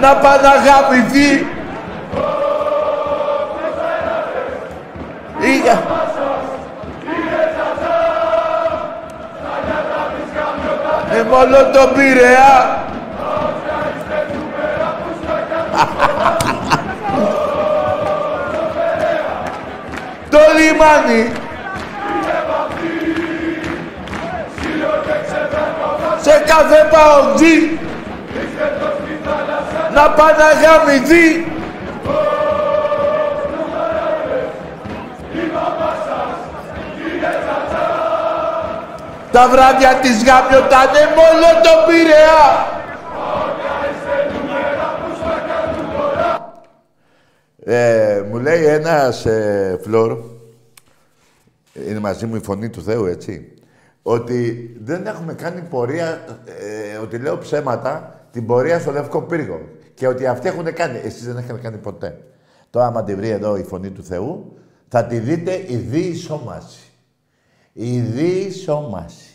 να παναγαπηθεί Ήγα. Με μόνο τον Πειραιά. Το λιμάνι. Σε κάθε παοντζή να παναγαμηθεί Τα βράδια της γαμιωτάνε μόνο τον Πειραιά. Ε, μου λέει ένας ε, φλόρ, είναι μαζί μου η φωνή του Θεού, έτσι, ότι δεν έχουμε κάνει πορεία, ε, ότι λέω ψέματα, την πορεία στο Λευκό Πύργο. Και ότι αυτοί έχουν κάνει. Εσείς δεν έχετε κάνει ποτέ. Τώρα, άμα τη βρει εδώ η φωνή του Θεού, θα τη δείτε η διεισόμαση. Η διεισόμαση.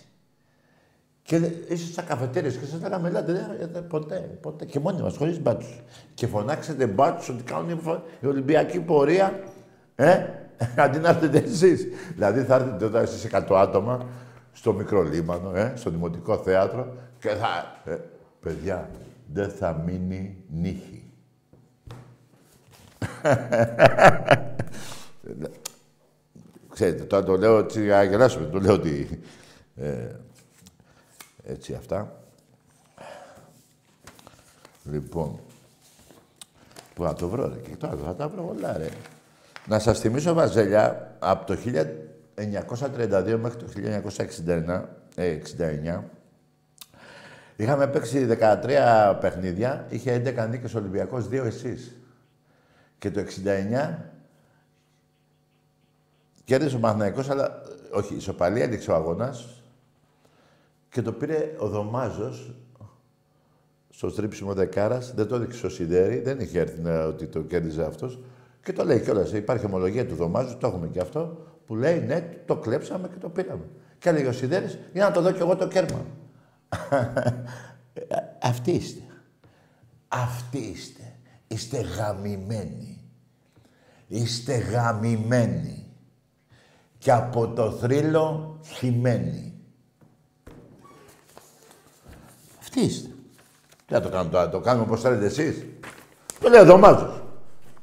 Και ίσως στα καφετέρειες και σας λέγαμε, ελάτε, δεν- δεν- ποτέ, ποτέ. Και μόνοι μας, χωρίς μπάτσους. Και φωνάξετε μπάτσους ότι κάνουν η φο- η Ολυμπιακή πορεία, ε, (laughs) αντί να έρθετε εσείς. Δηλαδή θα έρθετε εδώ εσείς 100 άτομα, στο μικρό λίμανο, ε, στο Δημοτικό Θέατρο και θα... Ε, παιδιά, δεν θα μείνει νύχη. (laughs) Ξέρετε, τώρα το λέω έτσι για να γελάσουμε. Το λέω ότι... Ε, έτσι αυτά. Λοιπόν, πού να το βρω, ρε. Και τώρα θα τα βρω όλα, ρε. Να σας θυμίσω, Βαζέλια, από το 1932 μέχρι το 1969, ε, 69, είχαμε παίξει 13 παιχνίδια, είχε 11 νίκες ο Ολυμπιακός, 2 εσείς. Και το 69 κέρδισε ο Παναθηναϊκός, αλλά ε, όχι, ισοπαλία έδειξε ο αγώνας και το πήρε ο Δωμάζος στο στρίψιμο δεκάρας, δεν το έδειξε στο Σιδέρι, δεν είχε έρθει να, ότι το κέρδιζε αυτός. Και το λέει κιόλας, υπάρχει ομολογία του Δωμάζου, το έχουμε κι αυτό, που λέει ναι, το κλέψαμε και το πήραμε. Και έλεγε ο Σιδέρης, για να το δω κι εγώ το κέρμα. (laughs) Αυτοί είστε. Αυτοί είστε. Είστε γαμημένοι. Είστε γαμημένοι. Και από το θρύλο χυμένοι. Αυτοί είστε. Τι να το κάνω τώρα, το κάνουμε όπως θέλετε εσείς. Το λέει ο Δωμάζος.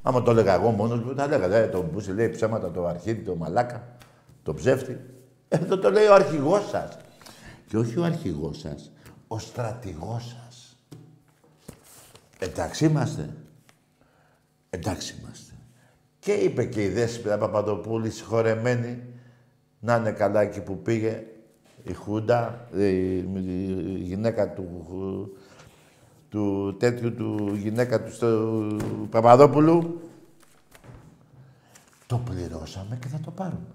Άμα το έλεγα εγώ μόνος μου, θα έλεγα, ε, το Μπούση λέει ψέματα, το αρχίδι, το μαλάκα, το ψεύτη. Εδώ το λέει ο αρχηγός σας. Και όχι ο αρχηγός σας, ο στρατηγός σας. Εντάξει είμαστε. Εντάξει είμαστε. Και είπε και η Δέσποινα Παπαδοπούλη, συγχωρεμένη, να είναι καλά εκεί που πήγε η Χούντα, η, η γυναίκα του, του τέτοιου του γυναίκα του στο Παπαδόπουλου. Το πληρώσαμε και θα το πάρουμε.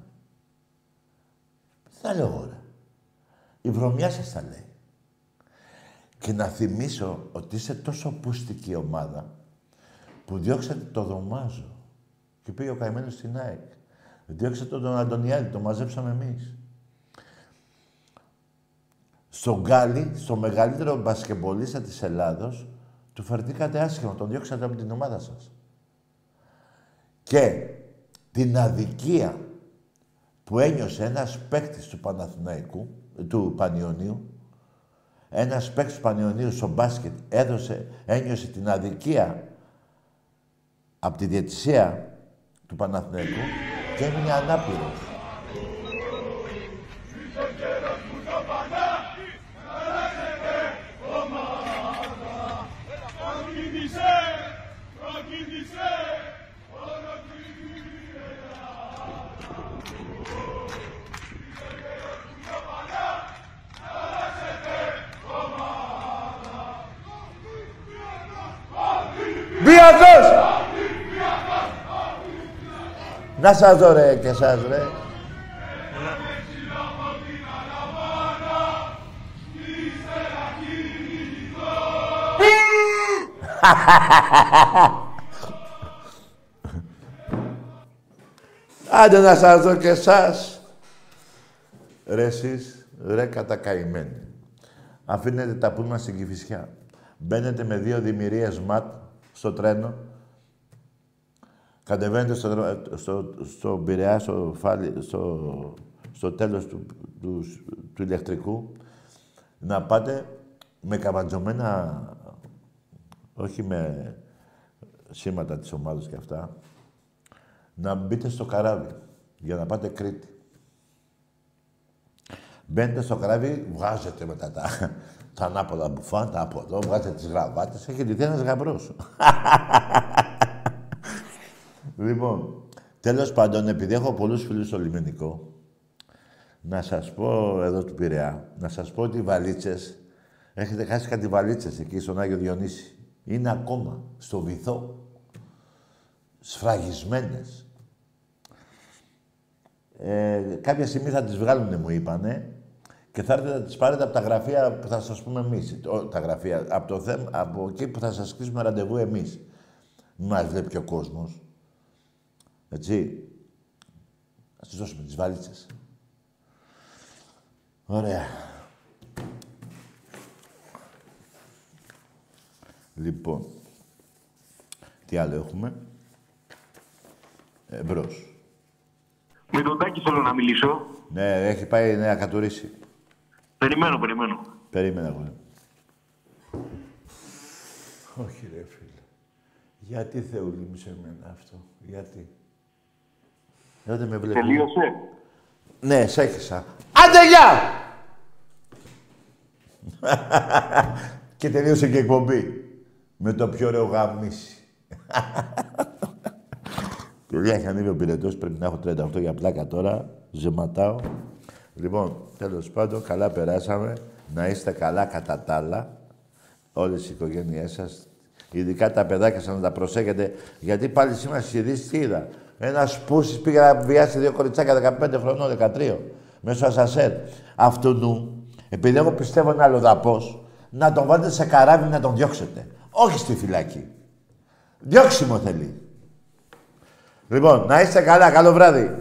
Δεν τα λέω ώρα. Η βρωμιά σας τα λέει. Και να θυμίσω ότι είσαι τόσο πούστικη ομάδα που διώξατε το Δωμάζο και πήγε ο καημένος στην ΑΕΚ. Διώξατε τον Αντωνιάδη, το μαζέψαμε εμείς. Στον Γκάλι, στο μεγαλύτερο μπασκεμπολίστα της Ελλάδος, του φερθήκατε άσχημα, τον διώξατε από την ομάδα σας. Και την αδικία που ένιωσε ένας παίκτης του Παναθηναϊκού, του Πανιωνίου, ένας παίκτης του Πανιωνίου στο μπάσκετ έδωσε, ένιωσε την αδικία από τη διαιτησία του Παναθηναϊκού και έμεινε ανάπηρος. Μπιακός! Να σας δω ρε και εσάς ρε. (laughs) Άντε να σας δω και εσάς. Ρε εσείς, ρε κατακαημένοι. Αφήνετε τα πούλμα στην Κηφισιά. Μπαίνετε με δύο δημιουργίες ματ στο τρένο. Κατεβαίνετε στο, δρο- στο, στο Πειραιά, στο, φάλι, στο, στο τέλος του, του, του ηλεκτρικού. Να πάτε με καβατζωμένα, όχι με σήματα της ομάδας και αυτά, να μπείτε στο καράβι για να πάτε Κρήτη. Μπαίνετε στο καράβι, βγάζετε μετά τα, τα ανάποδα μπουφάν, τα από εδώ, βγάζετε τις γραβάτες, έχει ντυθεί ένας γαμπρός. λοιπόν, τέλος πάντων, επειδή έχω πολλούς φίλους στο λιμενικό, να σας πω εδώ του Πειραιά, να σας πω ότι οι βαλίτσες, έχετε χάσει κάτι βαλίτσες εκεί στον Άγιο Διονύση. Είναι ακόμα στο βυθό, σφραγισμένες. Ε, κάποια στιγμή θα τις βγάλουν, μου είπανε, και θα έρθετε να τις πάρετε από τα γραφεία που θα σας πούμε εμείς. Το- Τα γραφεία, από, το θέμα, από εκεί που θα σας κλείσουμε ραντεβού εμείς. Μην μας βλέπει και ο κόσμος. Έτσι. Να σας δώσουμε τις βαλίτσες. Ωραία. Λοιπόν, τι άλλο έχουμε; Εμπρός. Με τον Τάκη θέλω να μιλήσω. Ναι, έχει πάει να κατουρίσει. Περιμένω, περιμένω. Περίμενα εγώ. Όχι ρε φίλε. Γιατί θεούλη μου σε μένα αυτό. Γιατί; Δεν με βλέπει. Τελείωσε. Ναι, σε έχισα. Άντε, γεια! (laughs) και τελείωσε και η εκπομπή. Με το πιο ωραίο γαμίσι. (laughs) Παιδιά, έχει ανέβει ο πυρετός, πρέπει να έχω 38 για πλάκα τώρα. Ζεματάω. Λοιπόν, τέλος πάντων, καλά περάσαμε. Να είστε καλά κατά τα άλλα. Όλες οι οικογένειές σας. Ειδικά τα παιδάκια σας να τα προσέχετε. Γιατί πάλι σήμερα στις ειδήσεις τι είδα. Ένας πούσης πήγε να βιάσει δύο κοριτσάκια 15 χρονών, 13. Μέσω ασασέρ. Αυτού νου, επειδή εγώ πιστεύω είναι αλλοδαπός, να τον βάλετε σε καράβι να τον διώξετε. Όχι στη φυλακή. Διώξιμο θέλει. Λοιπόν, να είστε καλά. Καλό βράδυ.